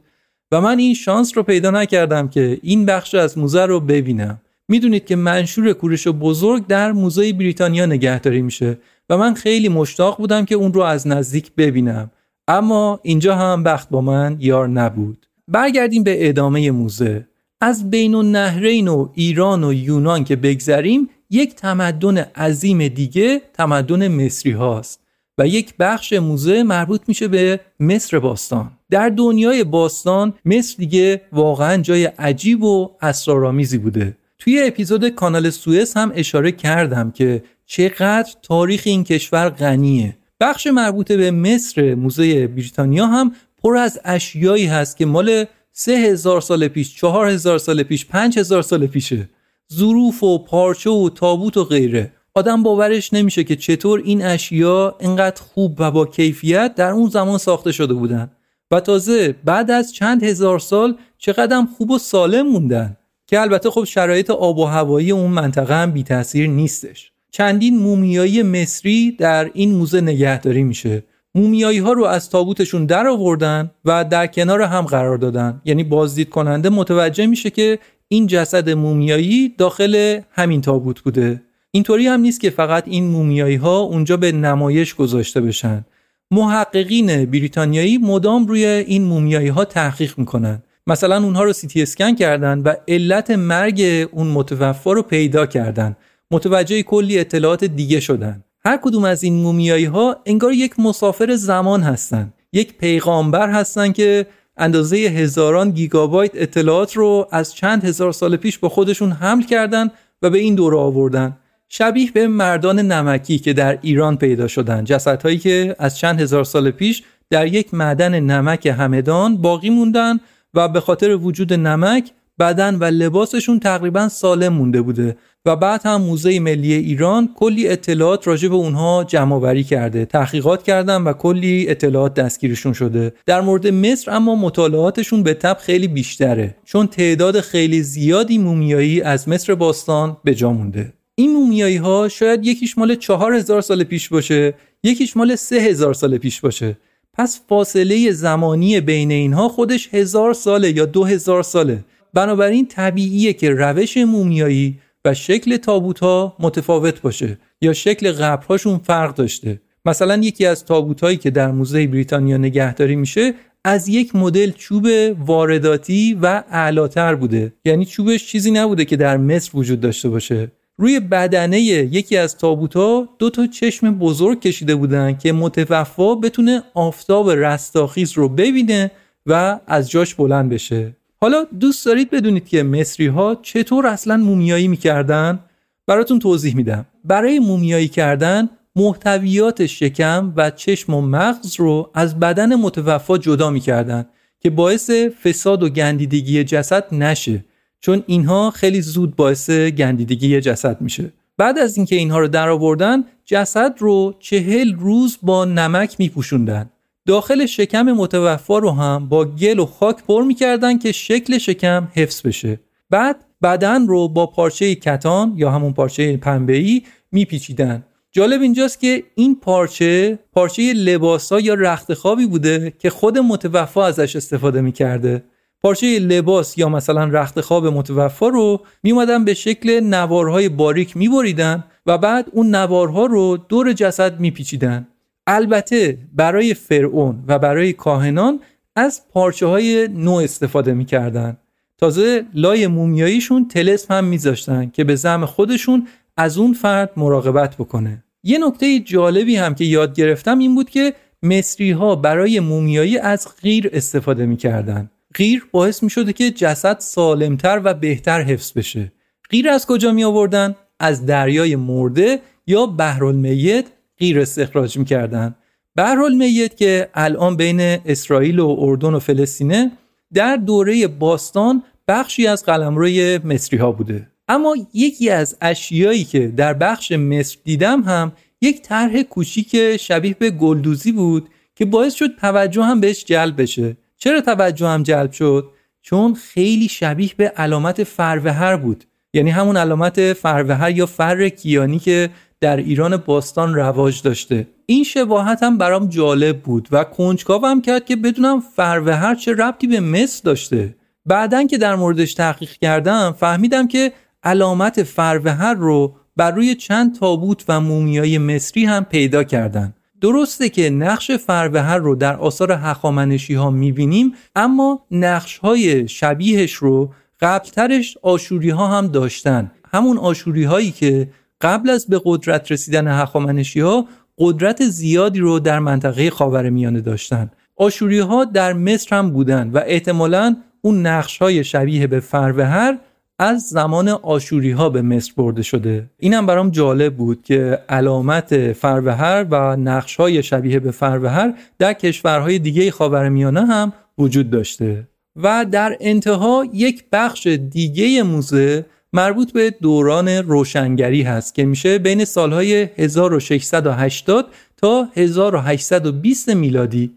و من این شانس رو پیدا نکردم که این بخش از موزه رو ببینم می‌دونید که منشور کورش بزرگ در موزه بریتانیا نگهداری میشه و من خیلی مشتاق بودم که اون رو از نزدیک ببینم اما اینجا هم بخت با من یار نبود. برگردیم به ادامه موزه. از بین النهرین و ایران و یونان که بگذریم یک تمدن عظیم دیگه تمدن مصری هاست و یک بخش موزه مربوط میشه به مصر باستان. در دنیای باستان مصر دیگه واقعا جای عجیب و اسرارآمیزی بوده. توی اپیزود کانال سوئز هم اشاره کردم که چقدر تاریخ این کشور غنیه. بخش مربوط به مصر موزه بریتانیا هم پر از اشیایی هست که مال سه هزار سال پیش چهار هزار سال پیش پنج هزار سال پیشه. ظروف و پارچه و تابوت و غیره. آدم باورش نمیشه که چطور این اشیا اینقدر خوب و با کیفیت در اون زمان ساخته شده بودن. و تازه بعد از چند هزار سال چقدر خوب و سالم موندن که البته خب شرایط آب و هوایی اون منطقه هم بی تاثیر نیستش. چندین مومیایی مصری در این موزه نگهداری میشه. مومیایی ها رو از تابوتشون در آوردن و در کنار هم قرار دادن. یعنی بازدید کننده متوجه میشه که این جسد مومیایی داخل همین تابوت بوده. اینطوری هم نیست که فقط این مومیایی ها اونجا به نمایش گذاشته بشن. محققین بریتانیایی مدام روی این مومیایی ها تحقیق می‌کنن. مثلا اونها رو سیتی اسکن کردن و علت مرگ اون متوفا رو پیدا کردن. متوجه کلی اطلاعات دیگه شدن. هر کدوم از این مومیایی ها انگار یک مسافر زمان هستن. یک پیغامبر هستن که اندازه هزاران گیگابایت اطلاعات رو از چند هزار سال پیش با خودشون حمل کردن و به این دوره آوردن. شبیه به مردان نمکی که در ایران پیدا شدن. جسدهایی که از چند هزار سال پیش در یک معدن نمک همدان باقی موندن و به خاطر وجود نمک بدن و لباسشون تقریبا سالم مونده بوده و بعد هم موزه ملی ایران کلی اطلاعات راجع به اونها جمع آوری کرده تحقیقات کردن و کلی اطلاعات دستگیرشون شده. در مورد مصر اما مطالعاتشون به تب خیلی بیشتره چون تعداد خیلی زیادی مومیایی از مصر باستان به جا مونده. این مومیایی ها شاید یکیش مال چهار هزار سال پیش باشه یکیش مال سه هزار سال پیش باشه. پس فاصله زمانی بین اینها خودش هزار ساله یا دو هزار ساله. بنابراین طبیعیه که روش مومیایی و شکل تابوت ها متفاوت باشه یا شکل قبرهاشون فرق داشته. مثلا یکی از تابوت هایی که در موزه بریتانیا نگهداری میشه از یک مدل چوب وارداتی و اعلاتر بوده. یعنی چوبش چیزی نبوده که در مصر وجود داشته باشه. روی بدنه یکی از تابوت ها دو تا چشم بزرگ کشیده بودن که متوفا بتونه آفتاب رستاخیز رو ببینه و از جاش بلند بشه. حالا دوست دارید بدونید که مصری ها چطور اصلا مومیایی می‌کردن؟ براتون توضیح میدم. برای مومیایی کردن محتویات شکم و چشم و مغز رو از بدن متوفا جدا می‌کردن که باعث فساد و گندیدگی جسد نشه چون اینها خیلی زود باعث گندیدگی جسد میشه. بعد از اینکه اینها رو درآوردن جسد رو چهل روز با نمک میپوشوندن. داخل شکم متوفا رو هم با گل و خاک پر می‌کردن که شکل شکم حفظ بشه. بعد بدن رو با پارچه کتان یا همون پارچه پنبه‌ای میپیچیدن. جالب اینجاست که این پارچه پارچه لباسا یا رخت خوابی بوده که خود متوفا ازش استفاده می‌کرده. پارچه لباس یا مثلا رخت خواب متوفا رو میومدن به شکل نوارهای باریک میبریدن و بعد اون نوارها رو دور جسد میپیچیدن. البته برای فرعون و برای کاهنان از پارچه های نو استفاده می‌کردن. تازه لای مومیاییشون تلسم هم میذاشتن که به زم خودشون از اون فرد مراقبت بکنه. یه نکته جالبی هم که یاد گرفتم این بود که مصری ها برای مومیایی از غیر استفاده می‌کردن. غیر باعث می که جسد سالمتر و بهتر حفظ بشه. غیر از کجا می آوردن؟ از دریای مرده یا بحرالمیت غیر استخراج می‌کردن. بحرالمیت که الان بین اسرائیل و اردن و فلسطینه در دوره باستان بخشی از قلمروی مصری ها بوده. اما یکی از اشیایی که در بخش مصر دیدم هم یک طرح کوچیک شبیه به گلدوزی بود که باعث شد توجه هم بهش جلب بشه. چرا توجه هم جلب شد؟ چون خیلی شبیه به علامت فروهر بود. یعنی همون علامت فروهر یا فر کیانی که در ایران باستان رواج داشته. این شباهت هم برام جالب بود و کنجکاوم کرد که بدونم فروهر چه ربطی به مصر داشته. بعدا که در موردش تحقیق کردم فهمیدم که علامت فروهر رو بر روی چند تابوت و مومیای مصری هم پیدا کردن. درسته که نقش فروهر رو در آثار هخامنشی ها می‌بینیم اما نقش های شبیهش رو قبلترش آشوری ها هم داشتن. همون آشوری هایی که قبل از به قدرت رسیدن هخامنشی ها قدرت زیادی رو در منطقه خاورمیانه داشتن. آشوری ها در مصر هم بودن و احتمالا اون نقش های شبیه به فروهر از زمان آشوری ها به مصر برده شده. اینم برام جالب بود که علامت فروهر و نقش های شبیه به فروهر در کشورهای دیگه خاورمیانه هم وجود داشته. و در انتها یک بخش دیگه موزه مربوط به دوران روشنگری هست که میشه بین سالهای 1680 تا 1820 میلادی.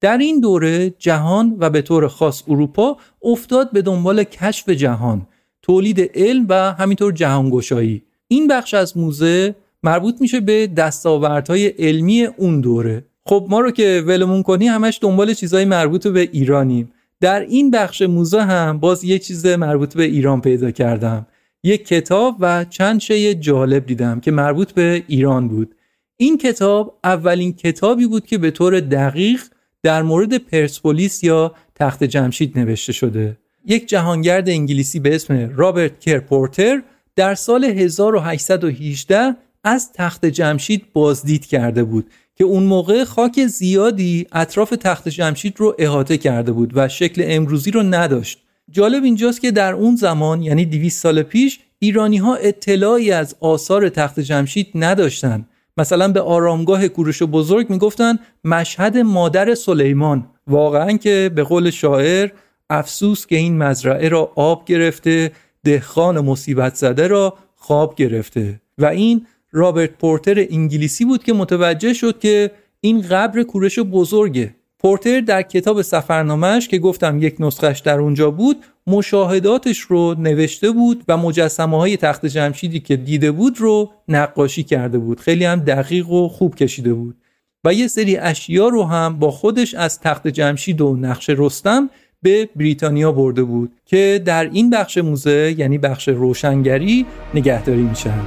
در این دوره جهان و به طور خاص اروپا افتاد به دنبال کشف جهان تولید علم و همینطور جهانگشایی. این بخش از موزه مربوط میشه به دستاوردهای علمی اون دوره. خب ما رو که ولمون کنی همش دنبال چیزهای مربوط به ایرانیم. در این بخش موزه هم باز یه چیز مربوط به ایران پیدا کردم. یک کتاب و چند شی جالب دیدم که مربوط به ایران بود. این کتاب اولین کتابی بود که به طور دقیق در مورد پرسپولیس یا تخت جمشید نوشته شده. یک جهانگرد انگلیسی به اسم رابرت کرپورتر در سال 1818 از تخت جمشید بازدید کرده بود که اون موقع خاک زیادی اطراف تخت جمشید رو احاطه کرده بود و شکل امروزی رو نداشت. جالب اینجاست که در اون زمان یعنی 200 سال پیش ایرانی ها اطلاعی از آثار تخت جمشید نداشتن. مثلا به آرامگاه کوروش بزرگ می‌گفتن مشهد مادر سلیمان. واقعا که به قول شاعر افسوس که این مزرعه را آب گرفته دهخان مصیبت زده را خواب گرفته. و این رابرت پورتر انگلیسی بود که متوجه شد که این قبر کورش بزرگه. پورتر در کتاب سفرنامهش که گفتم یک نسخش در اونجا بود مشاهداتش رو نوشته بود و مجسمه های تخت جمشیدی که دیده بود رو نقاشی کرده بود. خیلی هم دقیق و خوب کشیده بود. و یه سری اشیا رو هم با خودش از تخت جمشید و نقش رستم به بریتانیا برده بود که در این بخش موزه یعنی بخش روشنگری نگهداری میشن.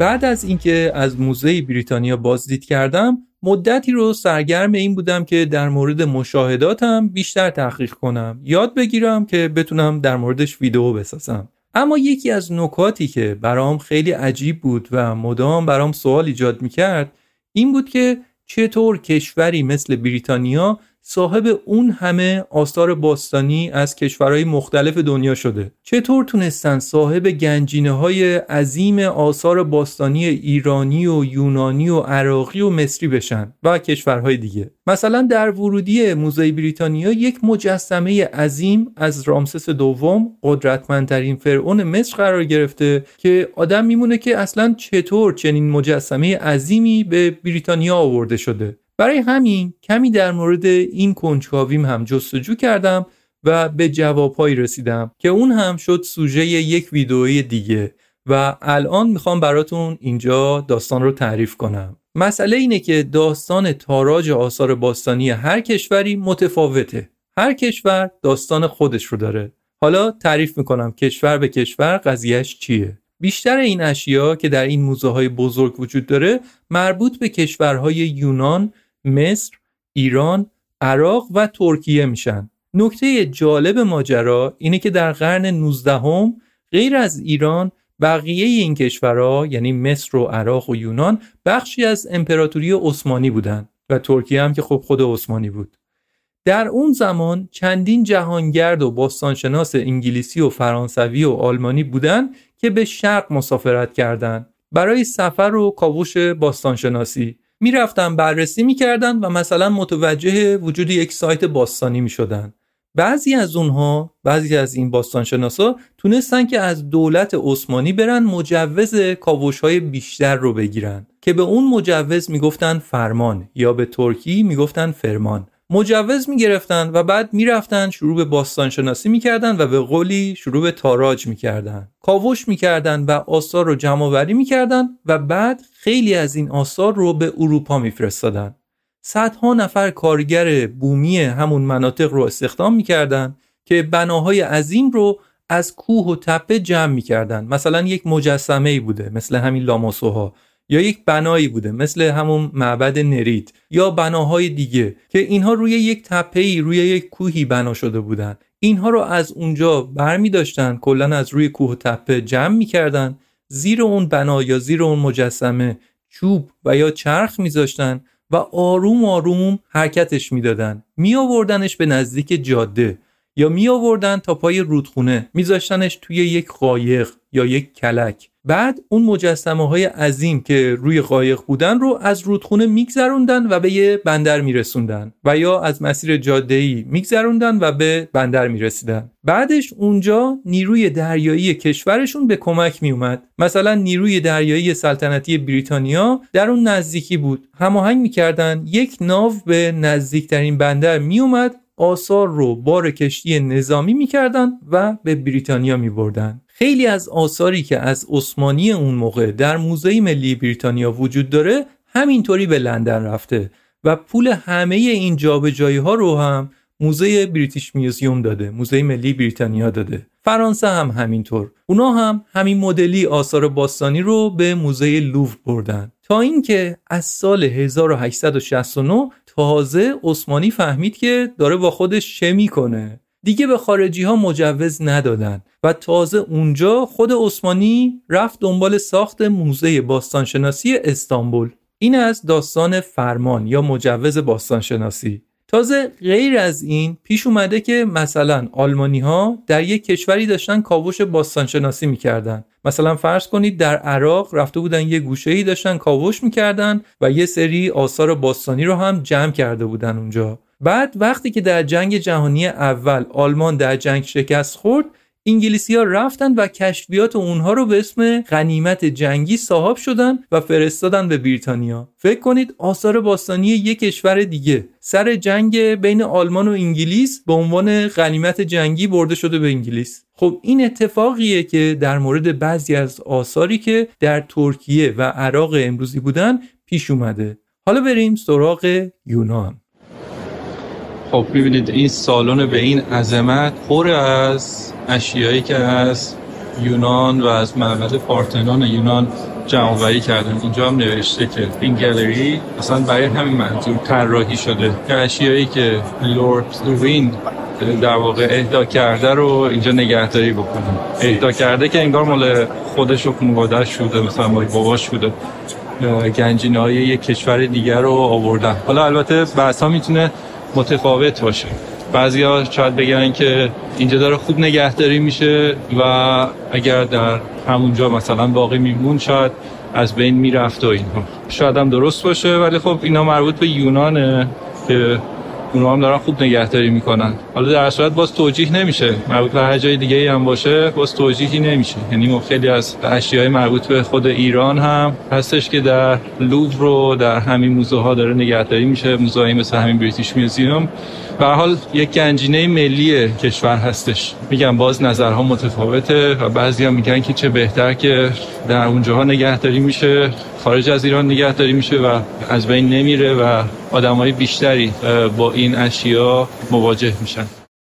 بعد از اینکه از موزه بریتانیا بازدید کردم مدتی رو سرگرم این بودم که در مورد مشاهداتم بیشتر تحقیق کنم. یاد بگیرم که بتونم در موردش ویدیو بسازم. اما یکی از نکاتی که برام خیلی عجیب بود و مدام برام سوال ایجاد می‌کرد این بود که چطور کشوری مثل بریتانیا صاحب اون همه آثار باستانی از کشورهای مختلف دنیا شده. چطور تونستن صاحب گنجینه های عظیم آثار باستانی ایرانی و یونانی و عراقی و مصری بشن و کشورهای دیگه؟ مثلا در ورودی موزه بریتانیا یک مجسمه عظیم از رامسس دوم قدرتمندترین فرعون مصر قرار گرفته که آدم میمونه که اصلا چطور چنین مجسمه عظیمی به بریتانیا آورده شده. برای همین کمی در مورد این کنجکاویم هم جستجو کردم و به جوابهایی رسیدم که اون هم شد سوژه یک ویدئوی دیگه و الان می‌خوام براتون اینجا داستان رو تعریف کنم. مسئله اینه که داستان تاراج آثار باستانی هر کشوری متفاوته. هر کشور داستان خودش رو داره. حالا تعریف می‌کنم کشور به کشور قضیهش چیه. بیشتر این اشیا که در این موزه های بزرگ وجود داره مربوط به کشورهای یونان، مصر، ایران، عراق و ترکیه میشن. نکته جالب ماجرا اینه که در قرن 19 هم غیر از ایران بقیه این کشورها یعنی مصر و عراق و یونان بخشی از امپراتوری عثمانی بودند و ترکیه هم که خب خود عثمانی بود. در اون زمان چندین جهانگرد و باستانشناس انگلیسی و فرانسوی و آلمانی بودند که به شرق مسافرت کردند برای سفر و کاوش باستانشناسی می‌رفتن بررسی می‌کردن و مثلا متوجه وجود یک سایت باستانی می‌شدن. بعضی از اونها بعضی از این باستانشناسا تونستن که از دولت عثمانی برن مجوز کاوش های بیشتر رو بگیرن که به اون مجوز می‌گفتن فرمان یا به ترکی می‌گفتن فرمان. مجوز می‌گرفتن و بعد می‌رفتن شروع به باستانشناسی می‌کردن و به قولی شروع به تاراج می‌کردن. کاوش می‌کردن و آثار رو جمع آوری می‌کردن و بعد خیلی از این آثار رو به اروپا میفرستادن. صدها نفر کارگر بومی همون مناطق رو استخدام می‌کردن که بناهای عظیم رو از کوه و تپه جمع می‌کردن. مثلا یک مجسمه ای بوده مثل همین لاماسوها. یا یک بنایی بوده مثل همون معبد نرید یا بناهای دیگه که اینها روی یک تپه‌ای روی یک کوهی بنا شده بودن. اینها رو از اونجا برمی داشتن کلا از روی کوه و تپه جمع می‌کردن زیر اون بنا یا زیر اون مجسمه چوب و یا چرخ میذاشتن و آروم آروم حرکتش می‌دادن می آوردنش به نزدیک جاده یا می آوردن تا پای رودخونه. میذاشتنش توی یک قایق یا یک کلک. بعد اون مجسمه های عظیم که روی قایق بودن رو از رودخونه میگذروندن و به یه بندر میرسوندن و یا از مسیر جاده ای میگذروندن و به بندر می‌رسیدن. بعدش اونجا نیروی دریایی کشورشون به کمک میومد مثلا نیروی دریایی سلطنتی بریتانیا در اون نزدیکی بود. هماهنگ می‌کردن یک ناو به نزدیکترین بندر میومد آثار رو بار کشتی نظامی می‌کردن و به بریتانیا میبردن. خیلی از آثاری که از عثمانی اون موقع در موزه ملی بریتانیا وجود داره همینطوری به لندن رفته و پول همه این جابجایی ها رو هم موزه بریتیش میوزیوم داده موزه ملی بریتانیا داده. فرانسه هم همینطور. اونا هم همین مدلی آثار باستانی رو به موزه لوور بردن. تا اینکه از سال 1869 تازه عثمانی فهمید که داره با خودش چه می‌کنه. دیگه به خارجی ها مجوز ندادن. و تازه اونجا خود عثمانی رفت دنبال ساخت موزه باستانشناسی استانبول. این از داستان فرمان یا مجوز باستانشناسی. تازه غیر از این پیش اومده که مثلا آلمانی ها در یک کشوری داشتن کاوش باستانشناسی می‌کردن. مثلا فرض کنید در عراق رفته بودن یه گوشه ای داشتن کاوش می‌کردن و یه سری آثار باستانی رو هم جمع کرده بودن اونجا. بعد وقتی که در جنگ جهانی اول آلمان در جنگ شکست خورد انگلیسی ها رفتن و کشفیات اونها رو به اسم غنیمت جنگی صاحب شدن و فرستادن به بریتانیا. فکر کنید آثار باستانی یک کشور دیگه. سر جنگ بین آلمان و انگلیس به عنوان غنیمت جنگی برده شده به انگلیس. خب این اتفاقیه که در مورد بعضی از آثاری که در ترکیه و عراق امروزی بودن پیش اومده. حالا بریم سراغ یونان. خب می‌بینید این سالن به این عظمت پر از اشیایی که از یونان و از معبد پارتنون یونان جمع کردن. اینجا هم نوشته که این گالری اصلا برای همین منظور طراحی شده. که اشیایی که لورد وین در واقع اهدا کرده رو اینجا نگهداری بکنه. اهدا کرده که انگار مال خودش و خانواده‌اش شده مثلا مال باباش بوده. گنجینه های یک کشور دیگر رو آوردن. حالا البته بحث ها می‌تونه متفاوت باشه. بعضیا شاید بگن که اینجا داره خوب نگهداری میشه و اگر در همونجا مثلا باقی میمون شاید از بین می‌رفت و اینها. شاید هم درست باشه ولی خب اینا مربوط به یونانه که اونا هم دارن خوب نگهداری می‌کنن. حالا در صورت باز توجیه نمیشه. مربوط به هر جای دیگه ای هم باشه باز توجیهی نمیشه. یعنی خیلی از اشیای مربوط به خود ایران هم هستش که در لوور رو در همین موزه ها داره نگهداری میشه. موزه مثل همین بریتیش میوزیوم به حال یک گنجینه ملی کشور هستش. میگم باز نظرها متفاوته و بعضی میگن که چه بهتر که در اونجاها نگهداری میشه. خارج از ایران نگهداری میشه و از بین نمیره و آدمای بیشتری با این اشیا مواجه میشن.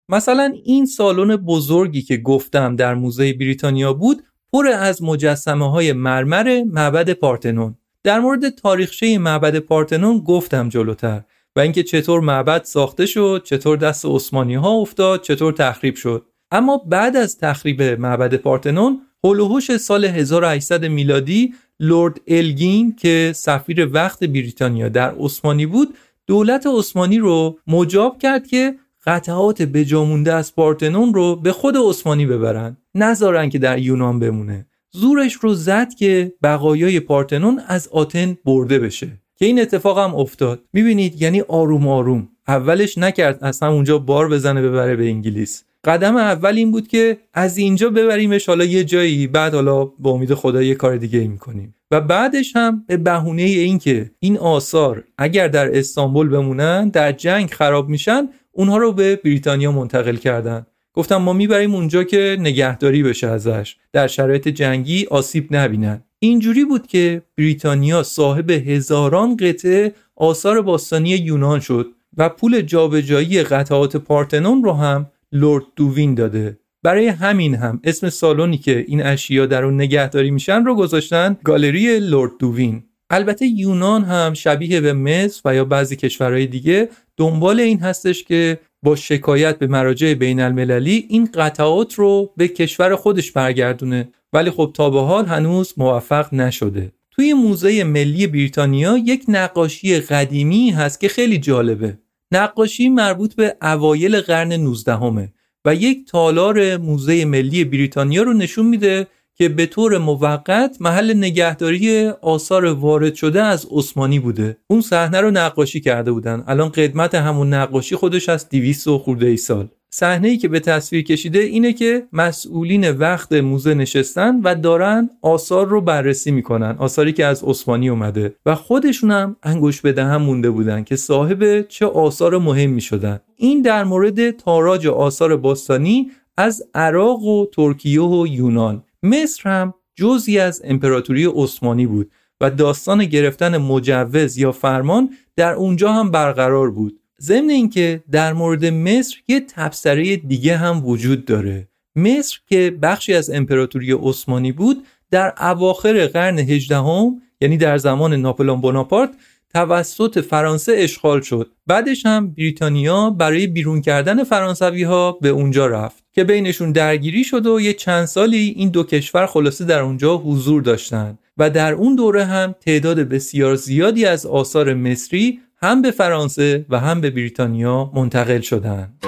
مثلا این سالن بزرگی که گفتم در موزه بریتانیا بود پر از مجسمه های مرمر معبد پارتنون. در مورد تاریخچه معبد پارتنون گفتم جلوتر و اینکه چطور معبد ساخته شد چطور دست عثمانی ها افتاد چطور تخریب شد. اما بعد از تخریب معبد پارتنون هلوهوش سال 1800 میلادی لورد الگین که سفیر وقت بریتانیا در عثمانی بود دولت عثمانی رو مجاب کرد که قطعات بجامونده از پارتنون رو به خود عثمانی ببرن. نذارن که در یونان بمونه. زورش رو زد که بقایای پارتنون از آتن برده بشه. که این اتفاق هم افتاد. می‌بینید یعنی آروم آروم. اولش نکرد اصلا اونجا بار بزنه ببره به انگلیس. قدم اول این بود که از اینجا ببریمش حالا یه جایی بعد حالا با امید خدا یه کار دیگه ای می‌کنیم. و بعدش هم به بهونه این که این آثار اگر در استانبول بمونن در جنگ خراب میشن اونها رو به بریتانیا منتقل کردن. گفتم ما می‌بریم اونجا که نگهداری بشه ازش. در شرایط جنگی آسیب نبینن. اینجوری بود که بریتانیا صاحب هزاران قطعه آثار باستانی یونان شد و پول جابجایی قطعات پارتنون رو هم لورد دووین داده. برای همین هم اسم سالونی که این اشیا در اون نگهداری میشن رو گذاشتن گالری لورد دووین. البته یونان هم شبیه به مصر و یا بعضی کشورهای دیگه دنبال این هستش که با شکایت به مراجع بین المللی این قطعات رو به کشور خودش برگردونه. ولی خب تا به حال هنوز موفق نشده. توی موزه ملی بریتانیا یک نقاشی قدیمی هست که خیلی جالبه. نقاشی مربوط به اوایل قرن 19 و یک تالار موزه ملی بریتانیا رو نشون میده که به طور موقت محل نگهداری آثار وارد شده از عثمانی بوده. اون صحنه رو نقاشی کرده بودن. الان قدمت همون نقاشی خودش از 200 و خورده ای سال. صحنه ای که به تصویر کشیده اینه که مسئولین وقت موزه نشستن و دارن آثار رو بررسی می‌کنن آثاری که از عثمانی اومده و خودشون هم انگوش به دهن مونده بودن که صاحب چه آثار مهم می‌شدن. این در مورد تاراج آثار باستانی از عراق و ترکیه و یونان. مصر هم جزی از امپراتوری عثمانی بود و داستان گرفتن مجوز یا فرمان در اونجا هم برقرار بود. ضمن اینکه در مورد مصر یه تبصره دیگه هم وجود داره. مصر که بخشی از امپراتوری عثمانی بود در اواخر قرن 18 هم یعنی در زمان ناپلئون بوناپارت توسط فرانسه اشغال شد. بعدش هم بریتانیا برای بیرون کردن فرانسوی ها به اونجا رفت که بینشون درگیری شد و یه چند سالی این دو کشور خلاصه در اونجا حضور داشتند و در اون دوره هم تعداد بسیار زیادی از آثار مصری هم به فرانسه و هم به بریتانیا منتقل شدند.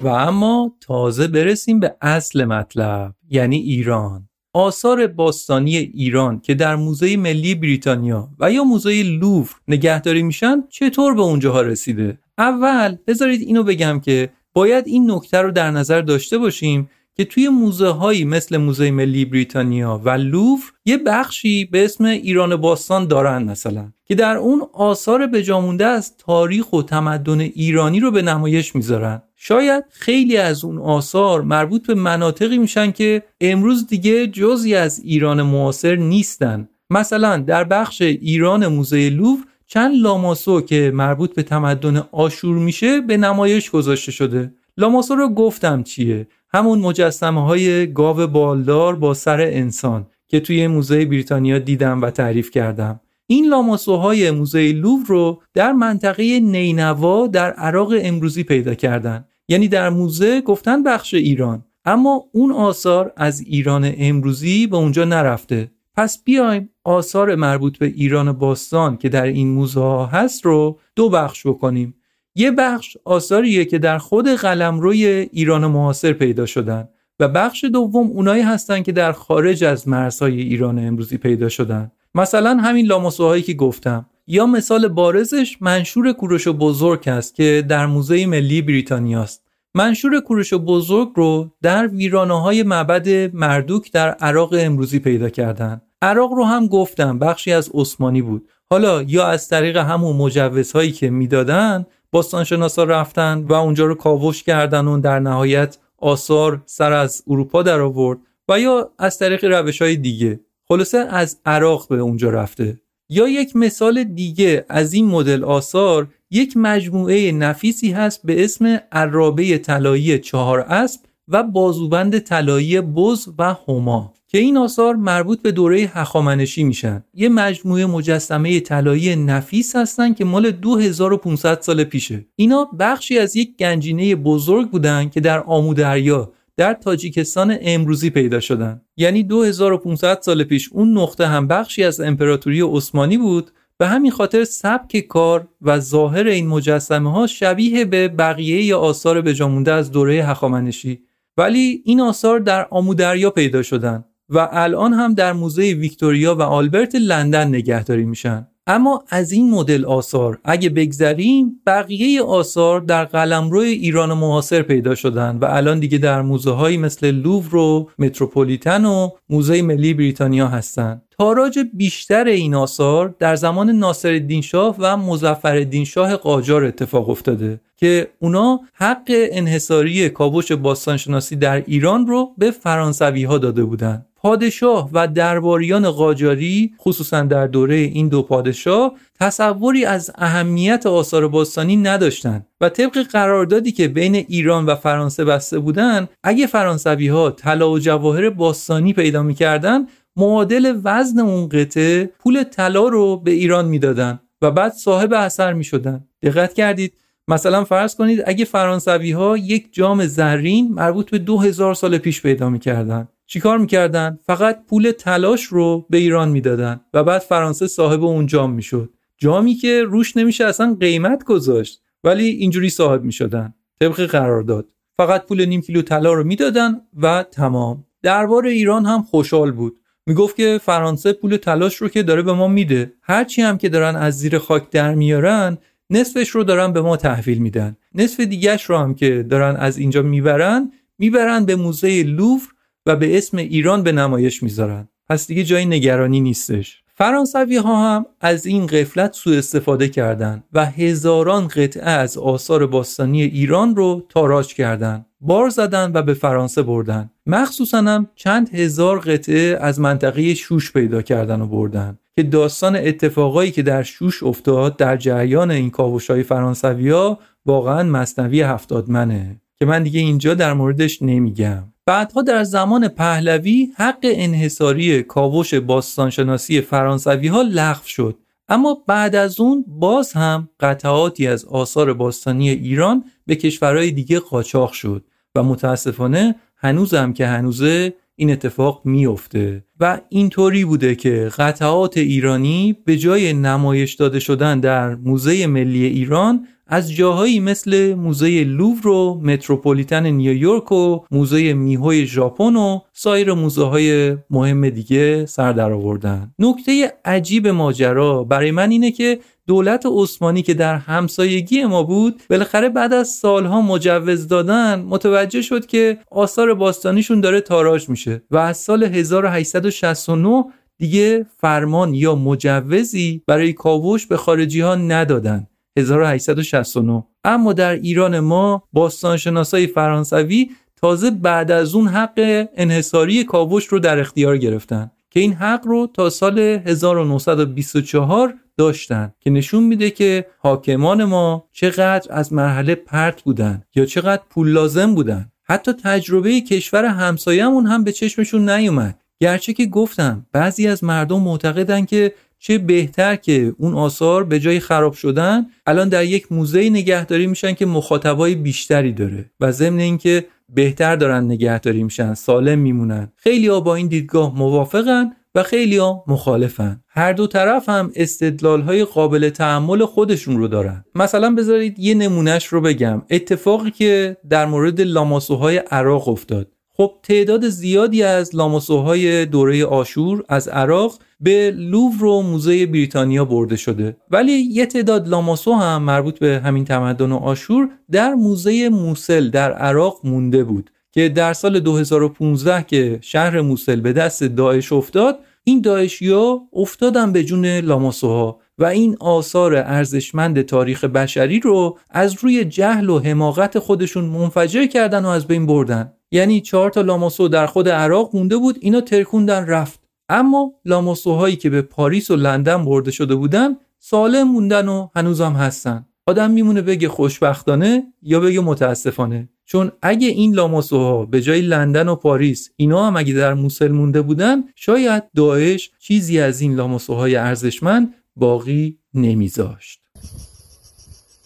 و اما تازه برسیم به اصل مطلب یعنی ایران آثار باستانی ایران که در موزه ملی بریتانیا و یا موزه لوور نگهداری میشن چطور به اونجاها رسیده؟ اول بذارید اینو بگم که باید این نکته رو در نظر داشته باشیم که توی موزه هایی مثل موزه ملی بریتانیا و لوور یه بخشی به اسم ایران باستان دارن مثلا که در اون آثار بجامونده از تاریخ و تمدن ایرانی رو به نمایش می‌ذارن. شاید خیلی از اون آثار مربوط به مناطقی میشن که امروز دیگه جزی از ایران معاصر نیستن. مثلا در بخش ایران موزه لوور چند لاماسو که مربوط به تمدن آشور میشه به نمایش گذاشته شده. لاماسو رو گفتم چیه؟ همون مجسمه های گاو بالدار با سر انسان که توی موزه بریتانیا دیدم و تعریف کردم. این لاماسوهای موزه لوور رو در منطقه نینوا در عراق امروزی پیدا کردن. یعنی در موزه گفتن بخش ایران. اما اون آثار از ایران امروزی به اونجا نرفته. پس بیایم آثار مربوط به ایران باستان که در این موزه ها هست رو دو بخش بکنیم. یه بخش آثاریه که در خود قلمروی ایران معاصر پیدا شدن و بخش دوم اونایی هستن که در خارج از مرزهای ایران امروزی پیدا شدن. مثلا همین لاماسوهایی که گفتم. یا مثال بارزش منشور کوروش بزرگ است که در موزه ملی بریتانیاست. منشور کوروش بزرگ رو در ویرانه های معبد مردوک در عراق امروزی پیدا کردن. عراق رو هم گفتم بخشی از عثمانی بود. حالا یا از طریق همون مجوزهایی که می‌دادن باستانشناسا رفتن و اونجا رو کاوش کردن و در نهایت آثار سر از اروپا در آورد و یا از طریق روش های دیگه. خلاصه از عراق به اونجا رفته. یا یک مثال دیگه از این مدل آثار یک مجموعه نفیسی هست به اسم عرابه طلایی چهار اسب و بازوبند طلایی بز و هما که این آثار مربوط به دوره هخامنشی میشن. یه مجموعه مجسمه طلایی نفیس هستن که مال 2500 سال پیشه. اینا بخشی از یک گنجینه بزرگ بودن که در آمودریا در تاجیکستان امروزی پیدا شدن. یعنی 2500 سال پیش اون نقطه هم بخشی از امپراتوری عثمانی بود. به همین خاطر سبک کار و ظاهر این مجسمه ها شبیه به بقیه یا آثار بجامونده از دوره هخامنشی. ولی این آثار در آمودریا پیدا شدن و الان هم در موزه ویکتوریا و آلبرت لندن نگهداری میشن. اما از این مدل آثار اگه بگذریم بقیه آثار در قلمرو ایران معاصر پیدا شدن و الان دیگه در موزه هایی مثل لوور و متروپولیتن و موزه ملی بریتانیا هستند. تاراج بیشتر این آثار در زمان ناصر شاه و مزفر شاه قاجار اتفاق افتاده که اونا حق انحصاری کاوش باستانشناسی در ایران رو به فرانسوی ها داده بودند. پادشاه و درباریان قاجاری خصوصا در دوره این دو پادشاه تصوری از اهمیت آثار باستانی نداشتند و طبق قراردادی که بین ایران و فرانسه بسته بودند اگه فرانسوی ها طلا و جواهر باستانی پیدا می‌کردن معادل وزن اون قطعه پول طلا رو به ایران می‌دادن و بعد صاحب اثر می‌شدن دقت کردید. مثلا فرض کنید اگه فرانسوی ها یک جام زرین مربوط به دو هزار سال پیش پیدا می‌کردن چیکار می‌کردن؟ فقط پول تلاش رو به ایران می‌دادن و بعد فرانسه صاحب اون جام می‌شد. جامی که روش نمیشه اصلا قیمت گذاشت ولی اینجوری صاحب می‌شدن. طبق قرارداد. فقط پول نیم کیلو طلا رو می‌دادن و تمام. دربار ایران هم خوشحال بود. می‌گفت که فرانسه پول تلاش رو که داره به ما میده. هرچی هم که دارن از زیر خاک در میارن نصفش رو دارن به ما تحویل میدن. نصف دیگهش رو هم که دارن از اینجا می‌برن می‌برن به موزه لوور و به اسم ایران به نمایش می‌ذارن. پس دیگه جای نگرانی نیستش. فرانسوی ها هم از این قفلت سوء استفاده کردند و هزاران قطعه از آثار باستانی ایران رو تاراج کردند. بار زدن و به فرانسه بردن مخصوصا هم چند هزار قطعه از منطقه شوش پیدا کردن و بردن که داستان اتفاقایی که در شوش افتاد در جریان این کاوش های فرانسوی ها واقعا مصنوی هفتادمنه. که من دیگه اینجا در موردش نمیگم. بعدها در زمان پهلوی حق انحصاری کاوش باستانشناسی فرانسوی ها لغو شد. اما بعد از اون باز هم قطعاتی از آثار باستانی ایران به کشورهای دیگه قاچاق شد و متاسفانه هنوزم که هنوزه این اتفاق میفته و اینطوری بوده که قطعات ایرانی به جای نمایش داده شدن در موزه ملی ایران از جاهایی مثل موزه لوور و متروپولیتن نیویورک و موزه میهوی ژاپن و سایر موزه های مهم دیگه سر در آوردن. نکته عجیب ماجرا برای من اینه که دولت عثمانی که در همسایگی ما بود بالاخره بعد از سالها مجوز دادن متوجه شد که آثار باستانیشون داره تاراج میشه و از سال 1869 دیگه فرمان یا مجوزی برای کاوش به خارجی ها ندادن. 1869 اما در ایران ما باستانشناسای فرانسوی تازه بعد از اون حق انحصاری کاوش رو در اختیار گرفتن که این حق رو تا سال 1924 داشتن که نشون میده که حاکمان ما چقدر از مرحله پرت بودن یا چقدر پول لازم بودن. حتی تجربه کشور همسایه‌مون هم به چشمشون نیومد. گرچه که گفتم بعضی از مردم معتقدن که چه بهتر که اون آثار به جای خراب شدن الان در یک موزه نگهداری میشن که مخاطبای بیشتری داره و ضمن اینکه بهتر دارن نگهداری میشن سالم میمونن. خیلی ها با این دیدگاه موافقن خیلی ها مخالفن. هر دو طرف هم استدلال های قابل تحمل خودشون رو دارن. مثلا بذارید یه نمونهش رو بگم. اتفاقی که در مورد لاماسوهای عراق افتاد. خب تعداد زیادی از لاماسوهای دوره آشور از عراق به لوور و موزه بریتانیا برده شده. ولی یه تعداد لاماسو هم مربوط به همین تمدن و آشور در موزه موسل در عراق مونده بود که در سال 2015 که شهر موسل به دست داعش افتاد این داعشیا افتادن به جون لاماسوها و این آثار ارزشمند تاریخ بشری رو از روی جهل و حماقت خودشون منفجر کردن و از بین بردن. یعنی چهار تا لاماسو در خود عراق مونده بود اینا ترکوندن رفت. اما لاماسوهایی که به پاریس و لندن برده شده بودن سالم موندن و هنوزم هستن. آدم میمونه بگه خوشبختانه یا بگه متاسفانه. چون اگه این لاماسوها به جای لندن و پاریس اینا هم اگه در موسل مونده بودن شاید داعش چیزی از این لاماسوهای ارزشمند باقی نمیذاشت.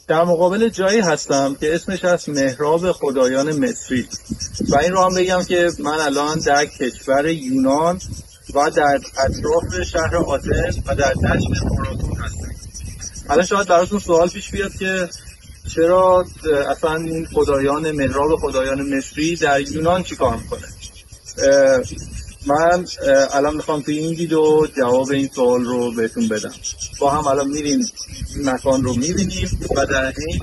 در مقابل جایی هستم که اسمش از مهراب خدایان مصری. و این رو هم بگم که من الان در کشور یونان و در اطراف شهر آتن و در دشت ماراتون هستم. الان شاید براتون سوال پیش بیاد که چرا اصلا این خدایان مهراب خدایان مصری در یونان چیکار می‌کنه؟ من الان می‌خوام توی این ویدیو جواب این سوال رو بهتون بدم. با هم الان میریم مکان رو می‌بینیم و در حین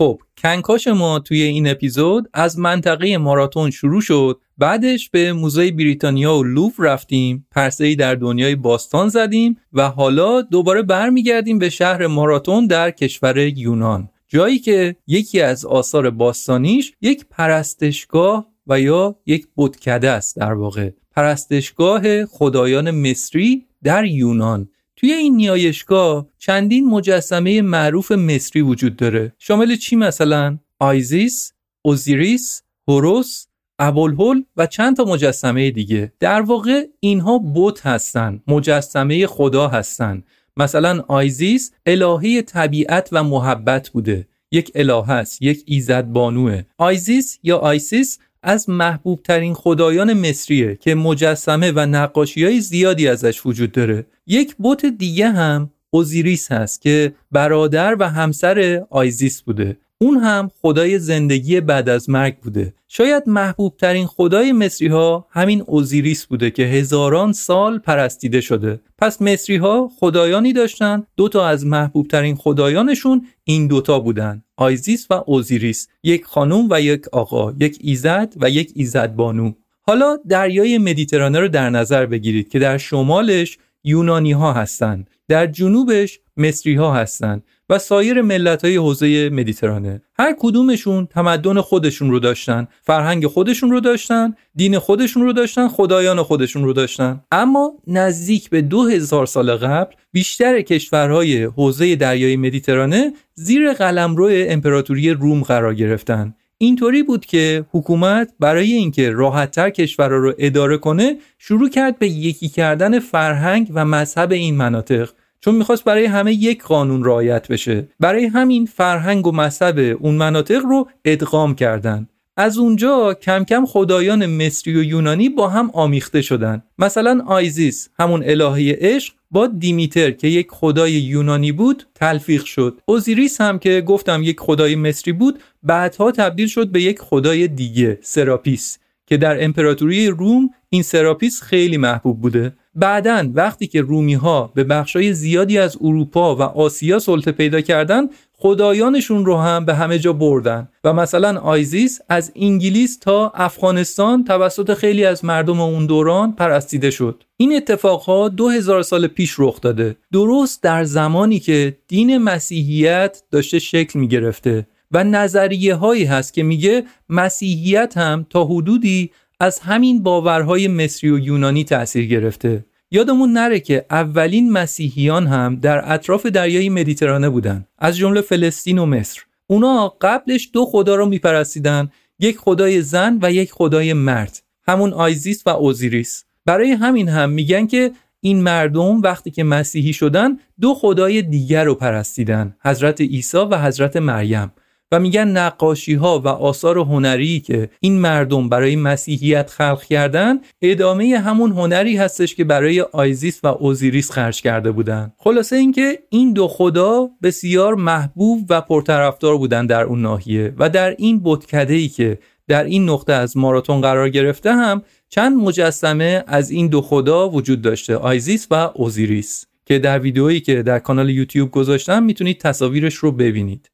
خب کنکاش ما توی این اپیزود از منطقه ماراتون شروع شد. بعدش به موزه بریتانیا و لوف رفتیم. پرسه در دنیای باستان زدیم و حالا دوباره برمیگردیم به شهر ماراتون در کشور یونان. جایی که یکی از آثار باستانیش یک پرستشگاه و یا یک بتکده است در واقع. پرستشگاه خدایان مصری در یونان. توی این نیایشگاه چندین مجسمه معروف مصری وجود داره. شامل چی مثلا؟ آیزیس، اوزیریس، هوروس، ابوالهول و چند تا مجسمه دیگه. در واقع اینها بت هستن مجسمه خدا هستن. مثلا آیزیس الهه طبیعت و محبت بوده. یک الهه است یک ایزد بانوه. آیزیس یا آیسیس از محبوب ترین خدایان مصریه که مجسمه و نقاشی های زیادی ازش وجود داره. یک بت دیگه هم اوزیریس هست که برادر و همسر آیزیس بوده. اون هم خدای زندگی بعد از مرگ بوده. شاید محبوب ترین خدای مصری ها همین اوزیریس بوده که هزاران سال پرستیده شده. پس مصری ها خدایانی داشتن دو تا از محبوب ترین خدایانشون این دوتا بودن آیزیس و اوزیریس یک خانم و یک آقا یک ایزد و یک ایزد بانو. حالا دریای مدیترانه رو در نظر بگیرید که در شمالش یونانی ها هستند در جنوبش مصری ها هستند و سایر ملت های حوزه مدیترانه. هر کدومشون تمدن خودشون رو داشتن فرهنگ خودشون رو داشتن دین خودشون رو داشتن خدایان خودشون رو داشتن. اما نزدیک به دو هزار سال قبل بیشتر کشورهای حوزه دریای مدیترانه زیر قلمرو امپراتوری روم قرار گرفتن. اینطوری بود که حکومت برای اینکه راحتتر کشورها رو اداره کنه شروع کرد به یکی کردن فرهنگ و مذهب این مناطق. چون می‌خواست برای همه یک قانون رعایت بشه. برای همین فرهنگ و مذهب اون مناطق رو ادغام کردند. از اونجا کم کم خدایان مصری و یونانی با هم آمیخته شدن. مثلا آیزیس همون الهه عشق با دیمیتر که یک خدای یونانی بود تلفیق شد. اوزیریس هم که گفتم یک خدای مصری بود بعدها تبدیل شد به یک خدای دیگه سراپیس که در امپراتوری روم این سراپیس خیلی محبوب بوده. بعدا وقتی که رومی ها به بخشای زیادی از اروپا و آسیا سلطه پیدا کردن خدایانشون رو هم به همه جا بردن. و مثلا آیزیس از انگلیس تا افغانستان توسط خیلی از مردم اون دوران پرستیده شد. این اتفاقها دو هزار سال پیش رخ داده. درست در زمانی که دین مسیحیت داشته شکل می گرفته و نظریه هایی هست که میگه مسیحیت هم تا حدودی از همین باورهای مصری و یونانی تأثیر گرفته. یادمون نره که اولین مسیحیان هم در اطراف دریای مدیترانه بودن از جمله فلسطین و مصر. اونا قبلش دو خدا رو میپرستیدن یک خدای زن و یک خدای مرد همون آیزیس و اوزیریس. برای همین هم میگن که این مردم وقتی که مسیحی شدن دو خدای دیگر رو پرستیدن حضرت عیسی و حضرت مریم. و میگن نقاشی ها و آثار هنری که این مردم برای مسیحیت خلق کردن ادامه همون هنری هستش که برای آیزیس و اوزیریس خرج کرده بودن. خلاصه اینکه این دو خدا بسیار محبوب و پرطرفدار بودن در اون ناحیه و در این بتکده ای که در این نقطه از ماراتون قرار گرفته هم چند مجسمه از این دو خدا وجود داشته آیزیس و اوزیریس. که در ویدئویی که در کانال یوتیوب گذاشتم می‌تونید تصاویرش رو ببینید.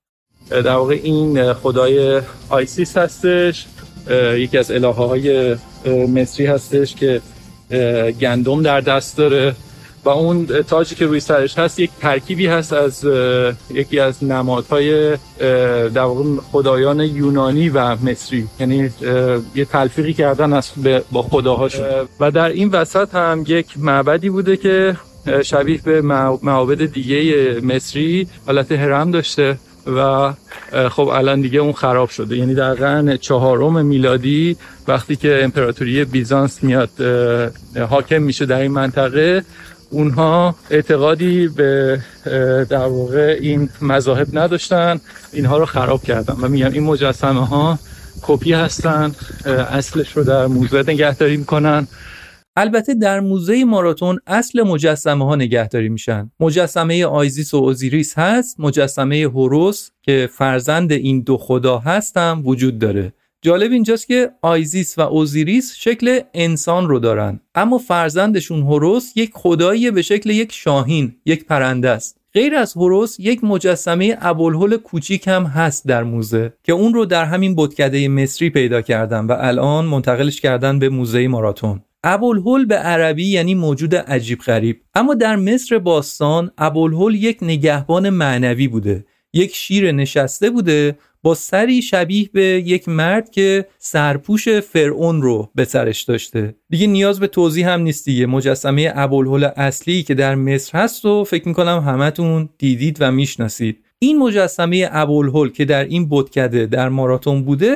در واقع این خدای آیسیس هستش یکی از الهه های مصری هستش که گندم در دست داره و اون تاجی که روی سرش هست یک ترکیبی هست از یکی از نمادهای در واقع خدایان یونانی و مصری. یعنی یه تلفیقی کردن از با خداهاشون. و در این وسط هم یک معبدی بوده که شبیه به معابد دیگه مصری حالت هرم داشته. و خب الان دیگه اون خراب شده. یعنی در قرن چهارم میلادی وقتی که امپراتوری بیزانس میاد حاکم میشه در این منطقه اونها اعتقادی به در واقع این مذاهب نداشتن. اینها رو خراب کردن. و میگم این مجسمه ها کپی هستن اصلش رو در موزه نگهداری می‌کنن. البته در موزه ماراتون اصل مجسمه ها نگهداری میشن. مجسمه آیزیس و اوزیریس هست مجسمه هوروس که فرزند این دو خدا هست وجود داره. جالب اینجاست که آیزیس و اوزیریس شکل انسان رو دارن. اما فرزندشون هوروس یک خدایی به شکل یک شاهین یک پرنده است. غیر از هوروس یک مجسمه ابوالهول کوچیک هم هست در موزه که اون رو در همین بتکده مصری پیدا کردن و الان منتقلش کردن به موزه ماراتون. ابوالهول به عربی یعنی موجود عجیب غریب. اما در مصر باستان ابوالهول یک نگهبان معنوی بوده. یک شیر نشسته بوده با سری شبیه به یک مرد که سرپوش فرعون رو به سرش داشته. دیگه نیاز به توضیح هم نیست دیگه. مجسمه ابوالهول اصلی که در مصر هست و فکر می‌کنم همتون دیدید و می‌شناسید. این مجسمه ابوالهول که در این بتکده در ماراتون بوده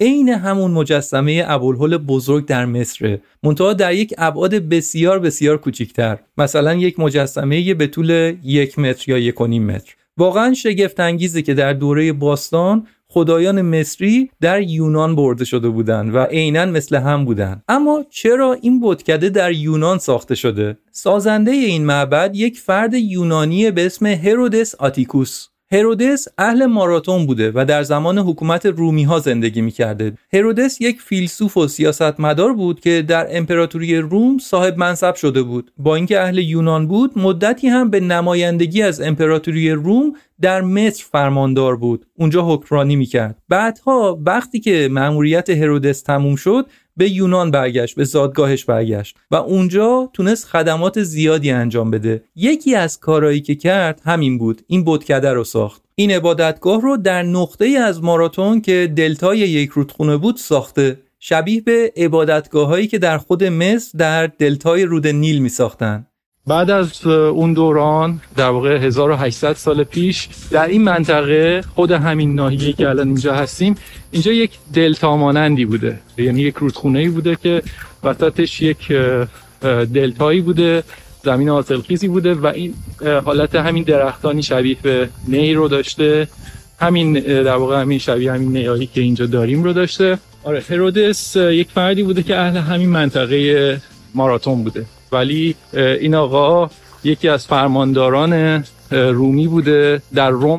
عین همون مجسمه ابوالهول بزرگ در مصره منتها در یک ابعاد بسیار بسیار کوچکتر مثلا یک مجسمه به طول یک متر یا یک و نیم متر. واقعا شگفت انگیزه که در دوره باستان خدایان مصری در یونان برده شده بودند و عینا مثل هم بودند. اما چرا این بتکده در یونان ساخته شده؟ سازنده این معبد یک فرد یونانی به اسم هرودس آتیکوس. هرودس اهل ماراتون بوده و در زمان حکومت رومی ها زندگی می‌کرده. هرودس یک فیلسوف و سیاستمدار بود که در امپراتوری روم صاحب منصب شده بود. با اینکه اهل یونان بود، مدتی هم به نمایندگی از امپراتوری روم در مصر فرماندار بود. اونجا حکمرانی می‌کرد. بعدها وقتی که مأموریت هرودس تموم شد، به یونان برگشت به زادگاهش برگشت و اونجا تونست خدمات زیادی انجام بده. یکی از کارهایی که کرد همین بود این بتکده رو ساخت. این عبادتگاه رو در نقطه از ماراتون که دلتای یک رودخونه بود ساخته. شبیه به عبادتگاه هایی که در خود مصر در دلتای رود نیل می ساختن. بعد از اون دوران در واقع 1800 سال پیش در این منطقه خود همین ناحیه که الان اینجا هستیم اینجا یک دلتا مانندی بوده. یعنی یک رودخونه بوده که وسطش یک دلتایی بوده زمین حاصلخیزی بوده و این حالت همین درختانی شبیه به نی رو داشته. همین در واقع همین شبیه همین نیایی که اینجا داریم رو داشته. آره هرودس یک فردی بوده که اهل همین منطقه ماراتون بوده. ولی این آقا یکی از فرمانداران رومی بوده در روم.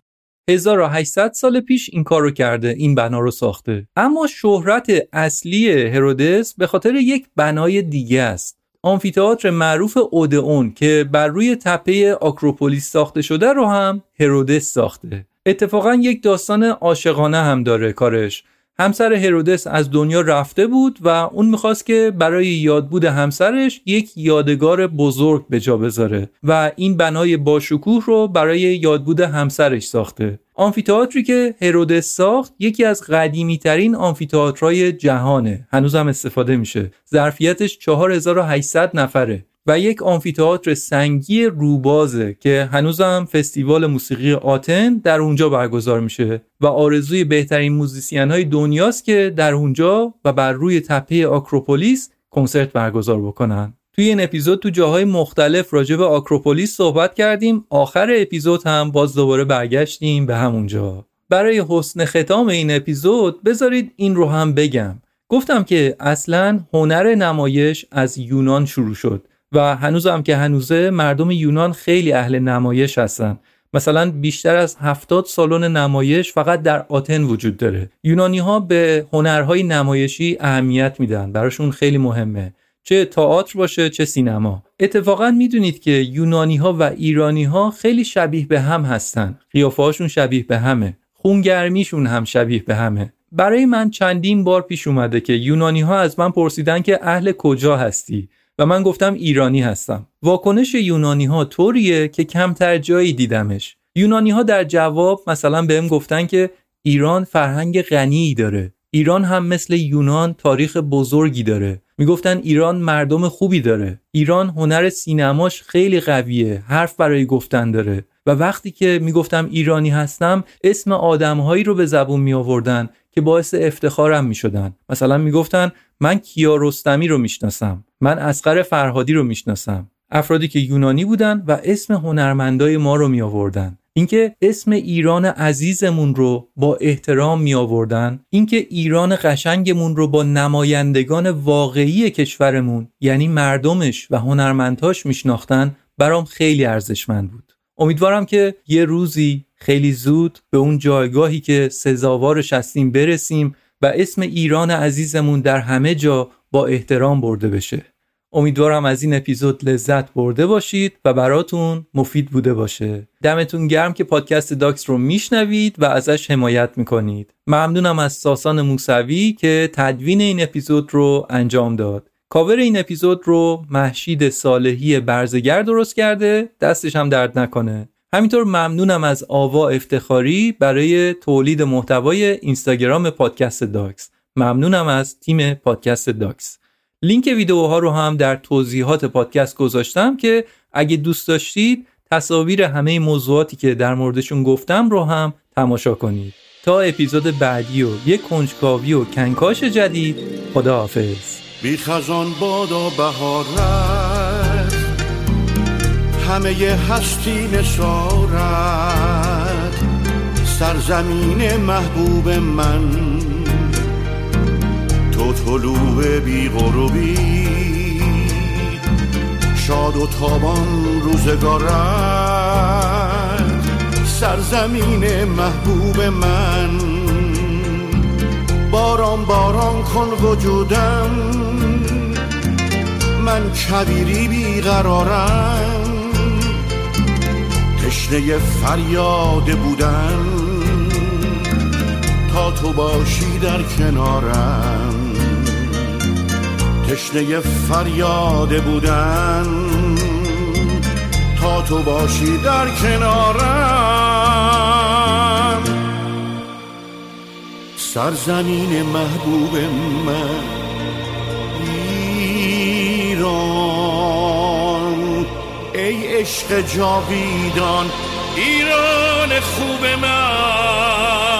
1800 سال پیش این کار رو کرده این بنا رو ساخته. اما شهرت اصلی هرودس به خاطر یک بنای دیگه است. آمفیتئاتر معروف اودئون که بر روی تپه آکروپولیس ساخته شده رو هم هرودس ساخته. اتفاقا یک داستان عاشقانه هم داره کارش. همسر هرودس از دنیا رفته بود و اون می‌خواست که برای یادبود همسرش یک یادگار بزرگ به جا بذاره و این بنای باشکوه رو برای یادبود همسرش ساخته. آمفیتئاتری که هرودس ساخت یکی از قدیمی ترین آمفیتئاترهای جهانه. هنوز هم استفاده میشه. ظرفیتش 4800 نفره. و یک آمفیتئاتر سنگی روبازه که هنوزم فستیوال موسیقی آتن در اونجا برگزار میشه و آرزوی بهترین موزیسین های دنیاست که در اونجا و بر روی تپه آکروپولیس کنسرت برگزار بکنن. توی این اپیزود تو جاهای مختلف راجع به آکروپولیس صحبت کردیم آخر اپیزود هم باز دوباره برگشتیم به همونجا. برای حسن ختام این اپیزود بذارید این رو هم بگم. گفتم که اصلا هنر نمایش از یونان شروع شد. و هنوزم که هنوزه مردم یونان خیلی اهل نمایش هستن. مثلا بیشتر از هفتاد سالن نمایش فقط در آتن وجود داره. یونانی ها به هنرهای نمایشی اهمیت میدن. براشون خیلی مهمه. چه تئاتر باشه چه سینما. اتفاقا می‌دونید که یونانی ها و ایرانی ها خیلی شبیه به هم هستن. قیافه هاشون شبیه به همه. خونگرمیشون هم شبیه به همه. برای من چندین بار پیش اومده که یونانی ها از من پرسیدن که اهل کجا هستی؟ و من گفتم ایرانی هستم. واکنش یونانی ها طوریه که کمتر جایی دیدمش. یونانی ها در جواب مثلا بهم گفتن که ایران فرهنگ غنی داره. ایران هم مثل یونان تاریخ بزرگی داره. می‌گفتن ایران مردم خوبی داره. ایران هنر سینماش خیلی قویه. حرف برای گفتن داره. و وقتی که می‌گفتم ایرانی هستم اسم آدمهایی رو به زبون می آوردن که باعث افتخارم می شدن مثلا می‌گفتن من کیارستمی رو می‌شناسم. من اسقر فرهادی رو می‌شناسم. افرادی که یونانی بودن و اسم هنرمندای ما رو می آوردن اینکه اسم ایران عزیزمون رو با احترام می آوردن اینکه ایران قشنگمون رو با نمایندگان واقعی کشورمون یعنی مردمش و هنرمندهاش میشناختن برام خیلی ارزشمند بود. امیدوارم که یه روزی خیلی زود به اون جایگاهی که سزاوارش هستیم برسیم و اسم ایران عزیزمون در همه جا با احترام برده بشه. امیدوارم از این اپیزود لذت برده باشید و براتون مفید بوده باشه. دمتون گرم که پادکست داکس رو میشنوید و ازش حمایت می‌کنید. ممنونم از ساسان موسوی که تدوین این اپیزود رو انجام داد. کاور این اپیزود رو مهشید صالحی برزگر درست کرده دستش هم درد نکنه. همینطور ممنونم از آوا افتخاری برای تولید محتوای اینستاگرام پادکست داکس. ممنونم از تیم پادکست داکس. لینک ویدیوها رو هم در توضیحات پادکست گذاشتم که اگه دوست داشتید تصاویر همه موضوعاتی که در موردشون گفتم رو هم تماشا کنید. تا اپیزود بعدی و یک کنجکاوی و کنکاش جدید خداحافظ. بی خزان بادا بهار همه هستی نسارد سرزمین محبوب من تو طلوع بی غروبی. شاد و تابان روزگارد سرزمین محبوب من. باران باران کن وجودم من کبیری بیقرارم. تشنه فریاد بودن تا تو باشی در کنارم. تشنه فریاد بودن. تا تو باشی در کنارم. سرزمین محبوب من ایران. ای عشق جاویدان ایران خوب من.